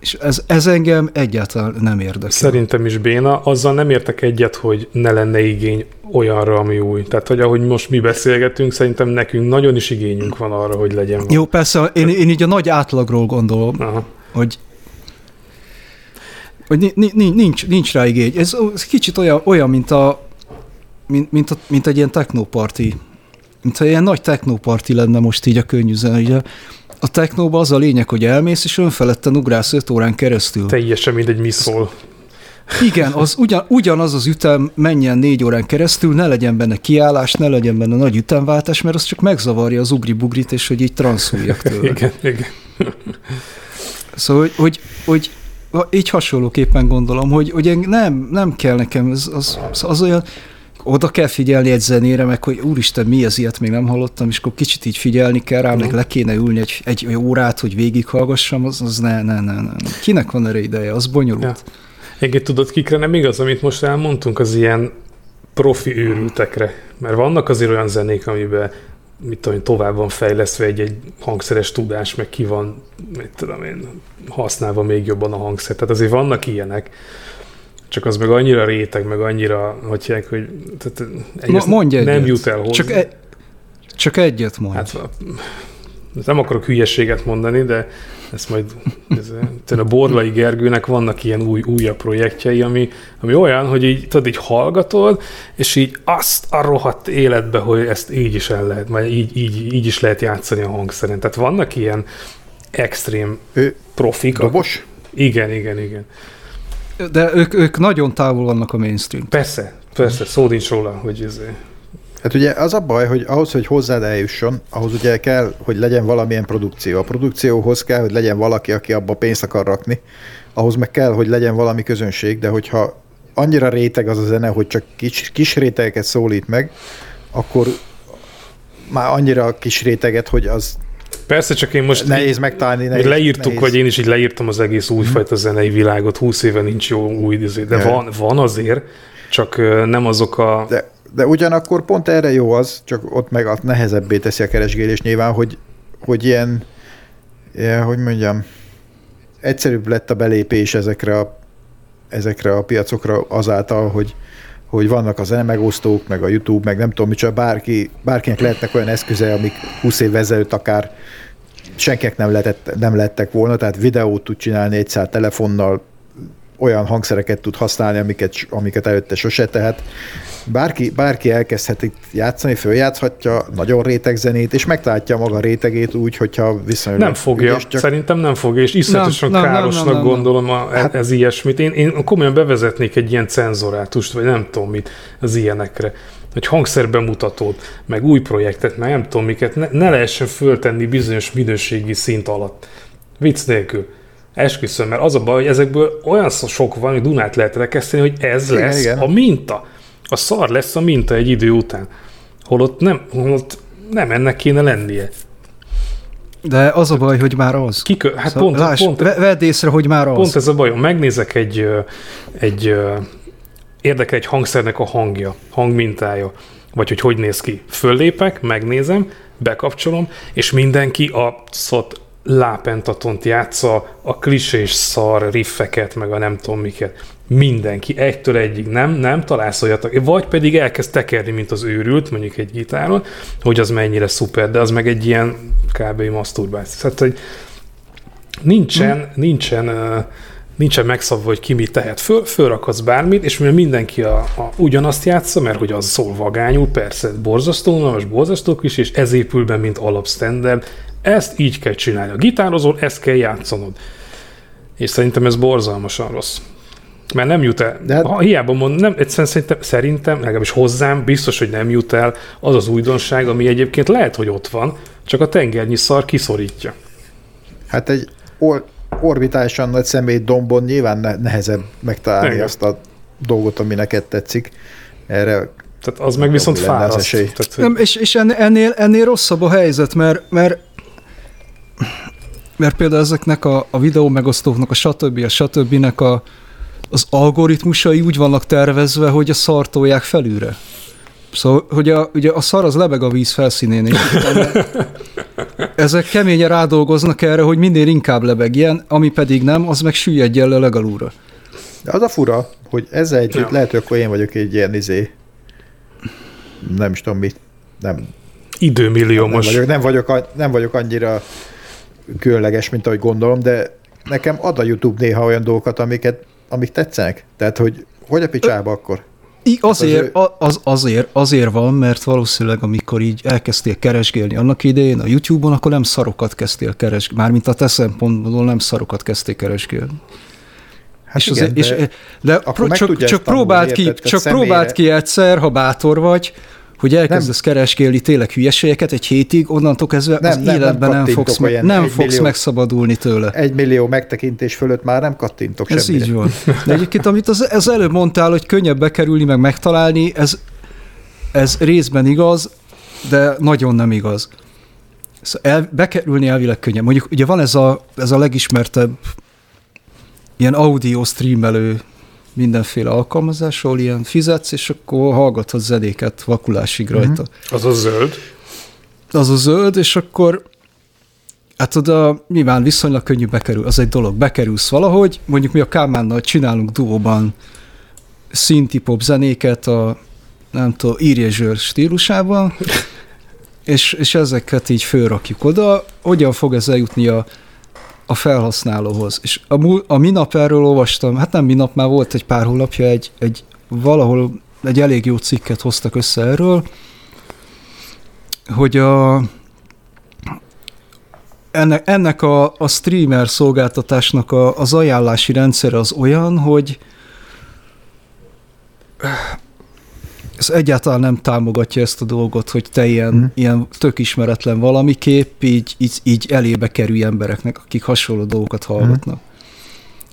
És ez, ez engem egyáltalán nem érdekel. Szerintem is béna. Azzal nem értek egyet, hogy ne lenne igény olyanra, ami új. Tehát, hogy ahogy most mi beszélgetünk, szerintem nekünk nagyon is igényünk van arra, hogy legyen. Jó, persze, én, én így a nagy átlagról gondolom, Aha. hogy hogy ni- ni- ni- nincs, nincs rá igény. Ez, ez kicsit olyan, olyan mint, a, mint, mint, a, mint egy ilyen technoparti. Mintha ilyen nagy technoparti lenne most így a könnyű zene. Ugye a technóban az a lényeg, hogy elmész, és önfeledten ugrálsz 5 órán keresztül. Teljesen mindegy, mi szól. Igen, az ugyan, ugyanaz az ütem menjen négy órán keresztül, ne legyen benne kiállás, ne legyen benne nagy ütemváltás, mert az csak megzavarja az ugri-bugrit, és hogy így transzuljak tőle. Igen, igen. Szóval, hogy, hogy, hogy ha- így hasonlóképpen gondolom, hogy, hogy nem, nem kell nekem, az, az, az olyan, oda kell figyelni egy zenére, meg hogy úristen, mi ez, ilyet még nem hallottam, és akkor kicsit így figyelni kell rá, meg le kéne ülni egy, egy, egy órát, hogy végighallgassam, az, az ne, ne, ne, ne. Kinek van erre ideje? Az bonyolult. Ja. Egyébként tudod, kikre nem igaz, amit most elmondtunk, az ilyen profi őrültekre. Mert vannak azért olyan zenék, amiben mit tudom, tovább van fejlesztve egy, egy hangszeres tudás, meg ki van, mit tudom én, használva még jobban a hangszer. Tehát azért vannak ilyenek. Csak az meg annyira réteg, meg annyira, hogy hívják, hogy tehát egyrészt mondj nem egyet. jut el hozzá. Csak, e, csak egyet mondj. Hát nem akarok hülyeséget mondani, de ezt majd ez, a Borlai Gergőnek vannak ilyen új, újabb projektjei, ami, ami olyan, hogy így, tudod, így hallgatod, és így azt a rohadt életbe, hogy ezt így is el lehet, vagy így, így, így is lehet játszani a hangszeren. Tehát vannak ilyen extrém Ő profik. dobos? Igen, igen, igen. De ők, ők nagyon távol vannak a mainstream. Persze, persze, szó nincs róla, hogy ez... Hát ugye az a baj, hogy ahhoz, hogy hozzád eljusson, ahhoz ugye kell, hogy legyen valamilyen produkció. A produkcióhoz kell, hogy legyen valaki, aki abba pénzt akar rakni. Ahhoz meg kell, hogy legyen valami közönség, de hogyha annyira réteg az a zene, hogy csak kis, kis rétegeket szólít meg, akkor már annyira kis réteget, hogy az Persze, csak én most... nehéz megtalálni. Nehéz, leírtuk, nehéz. vagy én is így leírtam az egész újfajta zenei világot, 20 éve nincs jó új, de van, van azért, csak nem azok a... De, de ugyanakkor pont erre jó az, csak ott meg az nehezebbé teszi a keresgélés nyilván, hogy, hogy ilyen, ilyen, hogy mondjam, egyszerűbb lett a belépés ezekre a, ezekre a piacokra azáltal, hogy, hogy vannak a zenemegosztók, meg a YouTube, meg nem tudom micsoda, bárki, bárkinek lehetnek olyan eszköze, amik 20 év ezelőtt akár senkinek nem, lehetett, nem lettek volna, tehát videót tud csinálni egy telefonnal, olyan hangszereket tud használni, amiket, amiket előtte sose, tehát bárki, bárki elkezdhet itt játszani, följátszhatja nagyon réteg zenét, és megtalálja maga a rétegét úgy, hogyha viszonylag Nem fogja, ügyes, csak... szerintem nem fogja, és iszonyatosan Nem, nem, nem, károsnak nem, nem, nem. gondolom a, hát, ez ilyesmit. Én, én komolyan bevezetnék egy ilyen cenzorátust, vagy nem tudom mit, az ilyenekre. Hogy hangszerbemutatót, meg új projektet, meg nem tudom miket, ne, ne lehessen föltenni bizonyos minőségi szint alatt. Vicc nélkül. Esküszöm, mert az a baj, hogy ezekből olyan sok van, hogy Dunát lehet rekeszteni, hogy ez Igen, lesz igen. a minta. A szar lesz a minta egy idő után. Holott nem, holott nem ennek kéne lennie. De az a baj, hogy már az. Kikö, hát Szóval pont, láss, pont, ve- vedd észre, hogy már az. Pont ez a bajom. Megnézek egy, egy érdekel egy hangszernek a hangja, hangmintája, vagy hogy hogy néz ki. Föllépek, megnézem, bekapcsolom, és mindenki a szót lápentatont játsza, a klisés szar riffeket, meg a nem tudom miket. Mindenki, egytől egyig nem, nem találsz olyat, vagy pedig elkezd tekerni, mint az őrült, mondjuk egy gitáron, hogy az mennyire szuper, de az meg egy ilyen kb. masturbáció. Tehát, hogy nincsen, hmm. nincsen uh, nincsen megszabva, hogy ki mit tehet. Föl, fölrakhatsz bármit, és mivel mindenki a, a, ugyanazt játsza, mert hogy az szól vagányul, persze borzasztó, most borzasztó is, és ez épül be, mint alapstandard. Ezt így kell csinálni. A gitározol, ezt kell játszanod. És szerintem ez borzalmasan rossz. Mert nem jut el, De hát- ha hiába mondom, nem, egyszerűen szerintem, szerintem, legalábbis hozzám biztos, hogy nem jut el az az újdonság, ami egyébként lehet, hogy ott van, csak a tengernyi szar kiszorítja. Hát egy or- orbitálisan nagy személy dombon nyilván ne- nehezebb megtalálni Igen. azt a dolgot, ami neked tetszik. Erre Tehát az meg viszont fáraszt. Tehát, hogy- Nem, és, és ennél, ennél, ennél rosszabb a helyzet, mert, mert mert például ezeknek a, a videó megosztóknak, a stb. a stb. a, az algoritmusai úgy vannak tervezve, hogy a szartolják felülre. Szóval, hogy a, ugye a szar az lebeg a víz felszínén, és ezek keményen rádolgoznak erre, hogy minél inkább lebegjen, ami pedig nem, az meg süllyedjen le legalúra. De az a fura, hogy ezzel együtt Ja. lehet, hogy akkor én vagyok egy ilyen izé, nem is tudom mit, nem, nem, időmilliómos. vagyok, nem, vagyok, nem vagyok annyira különleges, mint ahogy gondolom, de nekem ad a YouTube néha olyan dolgokat, amiket, amik tetszenek. Tehát, hogy hogy a picsába akkor? I, azért, ő- a- az, azért, azért van, mert valószínűleg amikor így elkezdtél keresgélni annak idején a YouTube-on, akkor nem szarokat kezdtél keresgélni, mármint a te szempontból nem szarokat kezdtél keresgélni. Hát és igen, azért, és, de de akkor pro, meg csak, csak próbáld ki, érted? Csak személyre- próbáld ki egyszer, ha bátor vagy, hogy elkezdesz keresgélni tényleg hülyeségeket egy hétig, onnantól kezdve Nem, az nem, nem életben nem, kattintok fogsz, meg, nem fogsz millió- megszabadulni tőle. egy millió megtekintés fölött már nem kattintok Ez semmire. így van. De egyébként, amit az, az előbb mondtál, hogy könnyebb bekerülni, meg megtalálni, ez, ez részben igaz, de nagyon nem igaz. Szóval el, bekerülni elvileg könnyebb. Mondjuk ugye van ez a, ez a legismertebb ilyen audio streamelő mindenféle alkalmazás, ahol ilyen fizetsz, és akkor hallgathatsz zenéket vakulásig rajta. Az a zöld. Az a zöld, és akkor hát oda nyilván viszonylag könnyű bekerül, az egy dolog, bekerülsz valahogy, mondjuk mi a Kálmánnal csinálunk duóban szinti-pop zenéket a nem tudom, írjezsőr stílusában, és, és ezeket így fölrakjuk oda, hogyan fog ez eljutni a, a felhasználóhoz. És a, a minap erről olvastam, hát nem minap, már volt egy pár hónapja, egy, egy valahol egy elég jó cikket hoztak össze erről, hogy a, ennek, ennek a, a streamer szolgáltatásnak a, az ajánlási rendszere az olyan, hogy ez egyáltalán nem támogatja ezt a dolgot, hogy te ilyen, Mhm. mm. ilyen tök ismeretlen valamiképp így, így, így elébe kerülj embereknek, akik hasonló dolgokat hallgatnak. Mm.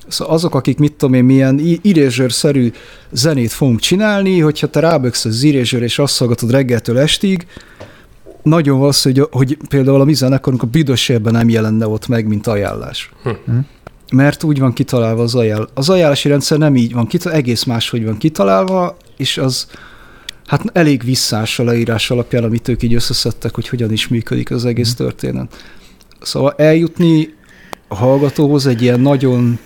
Szóval azok, akik mit tudom én, milyen írésőr-szerű zenét fogunk csinálni, hogyha te ráböksz az írésőr és azt hallgatod reggeltől estig, nagyon valószínű, hogy, hogy például a mi zenekarunk a büdös évben nem jelenne ott meg, mint ajánlás. Hm. Mert úgy van kitalálva az ajánlás. Az ajánlási rendszer nem így van kitalálva, egész máshogy van kitalálva, és az hát elég visszás a leírás alapján, amit ők így összeszedtek, hogy hogyan is működik az egész történet. Szóval eljutni a hallgatóhoz egy ilyen nagyon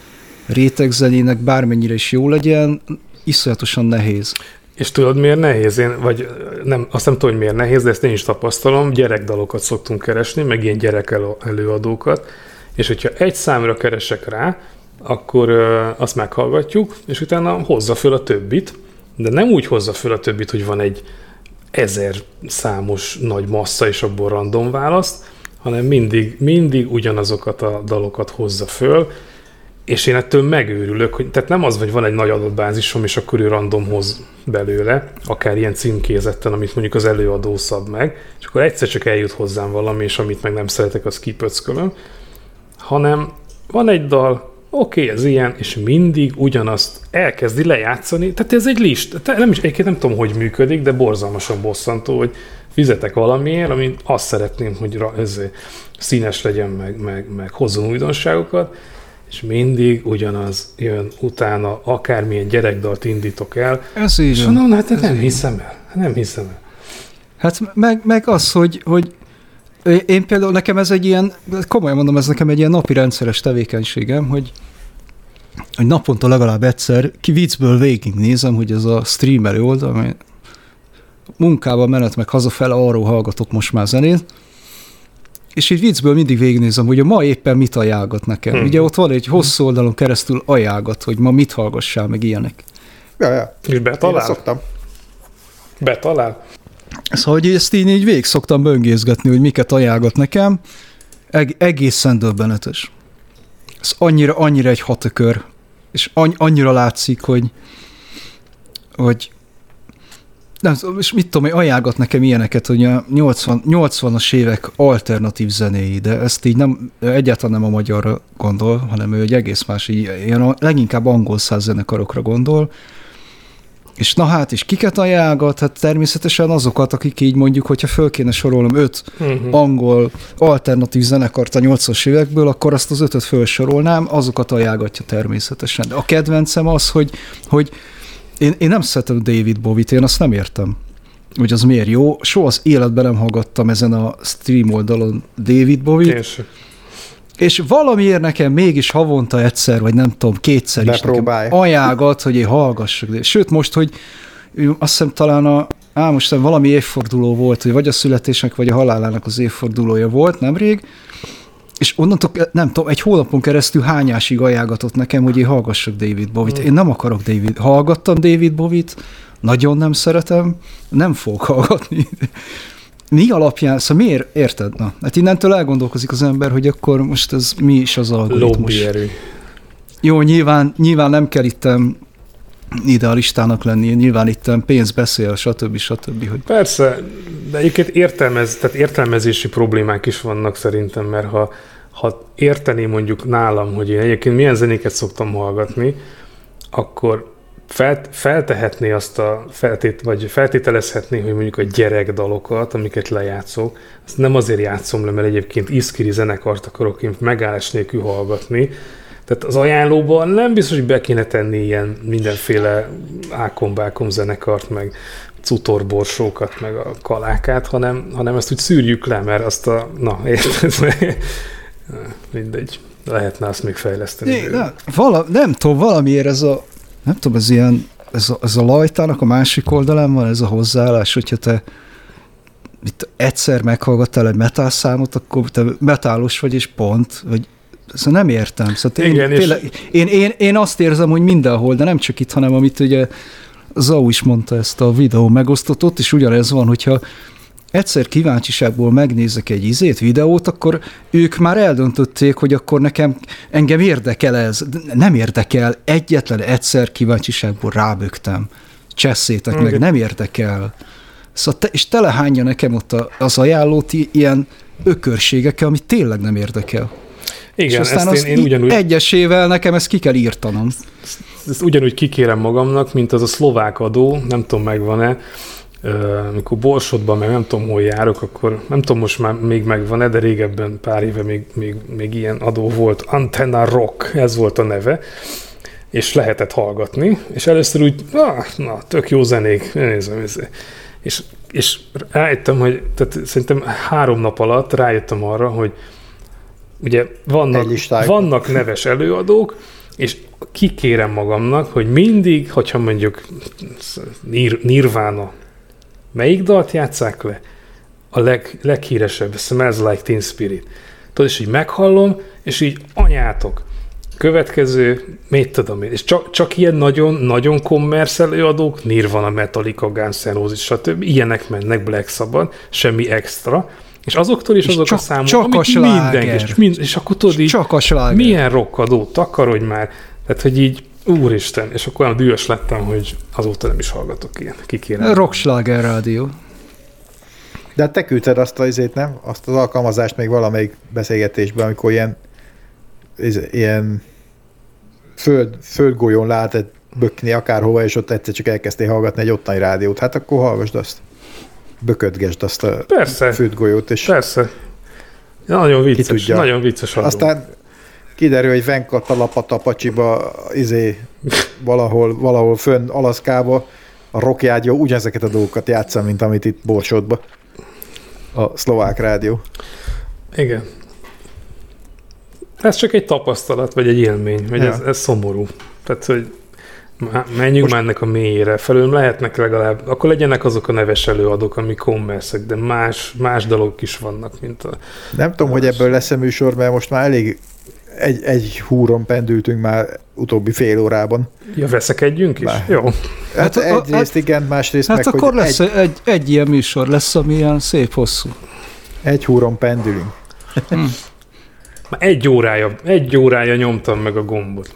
réteg zenének bármennyire is jó legyen, iszonyatosan nehéz. És tudod, miért nehéz? Én, vagy nem, azt nem tudom, hogy miért nehéz, de ezt én is tapasztalom. Gyerekdalokat szoktunk keresni, meg ilyen gyerek elő- előadókat. És hogyha egy számra keresek rá, akkor ö, azt meghallgatjuk, és utána hozza föl a többit, de nem úgy hozza föl a többit, hogy van egy ezer számos nagy massza, és abból random választ, hanem mindig, mindig ugyanazokat a dalokat hozza föl, és én ettől megőrülök, hogy tehát nem az, hogy van egy nagy adatbázisom, és akkor ő random hoz belőle, akár ilyen címkézetten, amit mondjuk az előadó szab meg, és akkor egyszer csak eljut hozzám valami, és amit meg nem szeretek, az kipöckölöm, hanem van egy dal, oké, okay, ez ilyen, és mindig ugyanazt elkezdi lejátszani, tehát ez egy list, te- nem is, egyébként nem tudom, hogy működik, de borzalmasan bosszantó, hogy fizetek valamiért, amit azt szeretném, hogy ra, ez színes legyen, meg, meg, meg hozzon újdonságokat, és mindig ugyanaz jön utána, akármilyen gyerekdalt indítok el, Ez így és mondom, hát nem hiszem el, nem hiszem el. Hát meg, meg az, hogy, hogy Én- Én például nekem ez egy ilyen, komolyan mondom, ez nekem egy ilyen napi rendszeres tevékenységem, hogy, hogy naponta legalább egyszer ki viccből végignézem, hogy ez a streamer oldal, ami munkába menet meg hazafele, arról hallgatok most már zenét, és így viccből mindig végignézem, hogy a ma éppen mit ajánlgat nekem. Hmm. Ugye ott van egy hosszú oldalon keresztül ajánlgat, hogy ma mit hallgassál, meg ilyenek. Ja, ja. És Én betalál? szoktam. Betalál? Szóval, hogy ezt így, így végig szoktam böngészgetni, hogy miket ajánlgat nekem, Eg- egészen döbbenetes. Ez annyira, annyira egy hatökör, és any- annyira látszik, hogy, hogy nem, és mit tudom, hogy ajánlgat nekem ilyeneket, hogy a 80, 80-as évek alternatív zenéi, de ezt így nem, egyáltalán nem a magyarra gondol, hanem ő egy egész más, így, ilyen a, leginkább angol száz zenekarokra gondol, és na hát, és kiket ajánlgat? Hát természetesen azokat, akik így mondjuk, hogyha föl kéne sorolnom öt Mhm. angol alternatív zenekart a 80-as évekből, akkor azt az ötöt felsorolnám, azokat ajánlgatja természetesen. De a kedvencem az, hogy, hogy én, én nem szeretem David Bowie-t, én azt nem értem hogy az miért jó. Soha az életben nem hallgattam ezen a stream oldalon David Bowie-t. És valamiért nekem mégis havonta egyszer, vagy nem tudom, kétszer is nekem ajánlgat, hogy én hallgassak. De- Sőt, most, hogy azt hiszem talán a, á, most nem valami évforduló volt, hogy vagy a születésnek, vagy a halálának az évfordulója volt nemrég, és onnantól, nem tudom, egy hónapon keresztül hányásig ajánlgatott nekem, hogy én hallgassak David Bowie-t. Én nem akarok David, hallgattam David Bowie-t, nagyon nem szeretem, nem fogok hallgatni. Mi alapján, szóval miért, érted? Na, hát innentől elgondolkozik az ember, hogy akkor most ez mi is az algoritmus. Lobbyerő. Jó, nyilván, nyilván nem kell itt idealistának lenni, nyilván itt pénz beszél, stb. stb. Hogy Persze, de egyébként értelmez, tehát értelmezési problémák is vannak szerintem, mert ha, ha érteni mondjuk nálam, hogy én egyébként milyen zenéket szoktam hallgatni, akkor felt, feltehetné azt a feltét, vagy feltételezhetné, hogy mondjuk a gyerekdalokat, amiket lejátszok, azt nem azért játszom le, mert egyébként iszkiri zenekart akarok én megállás nélkül hallgatni, tehát az ajánlóban nem biztos, hogy be kéne tenni ilyen mindenféle ákombákom zenekart, meg cutorborsókat, meg a kalákát, hanem, hanem ezt úgy szűrjük le, mert azt a, na, érted? Mindegy. Lehetne azt még fejleszteni. Né, nem, vala, nem tudom, valamiért ez a, nem tudom, ez ilyen, ez a, ez a lajtának a másik oldalán van ez a hozzáállás, hogyha te itt egyszer meghallgattál egy metal számot, akkor te metálos vagy, és pont, vagy ezt nem értem. Szóval én, Igen, és- tényleg, én, én, én, azt érzem, hogy mindenhol, de nem csak itt, hanem amit ugye Zau is mondta ezt a videó megosztott, ott is ugyanez van, hogyha egyszer kíváncsiságból megnézek egy izét, videót, akkor ők már eldöntötték, hogy akkor nekem, engem érdekel ez. Nem érdekel, egyetlen egyszer kíváncsiságból rábögtem. Cseszétek meg, Igen. nem érdekel. Szóval te, és telehányja nekem ott a, az ajánlót ilyen ökörségekkel, ami tényleg nem érdekel. és Igen, aztán ezt én, én ugyanúgy, egyesével nekem ezt ki kell írtanom. ezt ugyanúgy kikérem magamnak, mint az a szlovák adó, nem tudom megvan-e, amikor Borsodban, meg nem tudom, hol járok, akkor nem tudom, most már még megvan-e, de régebben, pár éve még, még, még ilyen adó volt. Antenna Rock, ez volt a neve, és lehetett hallgatni, és először úgy, na, na tök jó zenék, nézem, nézem. És, és rájöttem, hogy tehát szerintem három nap alatt rájöttem arra, hogy ugye vannak, vannak neves előadók, és kikérem magamnak, hogy mindig, hogyha mondjuk Nir, Nirvana, melyik dalt játsszák le? A leg, leghíresebb, Smells Like Teen Spirit. Tudod, és így meghallom, és így anyátok, következő, mit tudom én, és csak, csak ilyen nagyon-nagyon kommersz előadók, Nirvana, Metallica, Guns N' Roses, stb. Ilyenek mennek Black Sabbath, semmi extra, és azoktól is És azok csak- a számok, csak a amit sláger. mindenki, és, mind, és akkor tudod így, Csak a sláger. milyen rockadó, takarodj már. Tehát, hogy így, úristen, és akkor olyan dühös lettem, hogy azóta nem is hallgatok ilyen, kikérem. Rockschlager rádió. De hát te küldted azt a izét, nem? Azt az alkalmazást még valamelyik beszélgetésben, amikor ilyen, ilyen föld, földgolyón lehetett bökni akárhova, és ott egyszer csak elkezdtél hallgatni egy ottani rádiót. Hát akkor hallgassd azt. Böködgesd azt a Persze, földgolyót, és persze. Ja, nagyon vicces, nagyon vicces adó. aztán kiderül, hogy Venkata Lapatapacsiba izé, valahol, valahol fönn Alaszkába a rockjágyó ugyanezeket a dolgokat játsza, mint amit itt Borsodba. a szlovák rádió. Igen. Ez csak egy tapasztalat, vagy egy élmény, vagy Ja. ez, ez szomorú. Tehát, hogy menjünk Most- már ennek a mélyére. Felül lehetnek legalább, akkor legyenek azok a neves előadók, ami kommerszek, de más, más dolgok is vannak, mint a... Nem tudom, hogy ebből lesz-e műsor, mert most már elég egy, egy húron pendültünk már utóbbi fél órában. Ja, veszekedjünk is? Bár. Jó. Hát, Hát egyrészt igen, másrészt Hát meg, akkor hogy lesz egy, egy, egy ilyen műsor, lesz, ami ilyen szép hosszú. egy húron pendülünk. Már egy órája, egy órája nyomtam meg a gombot.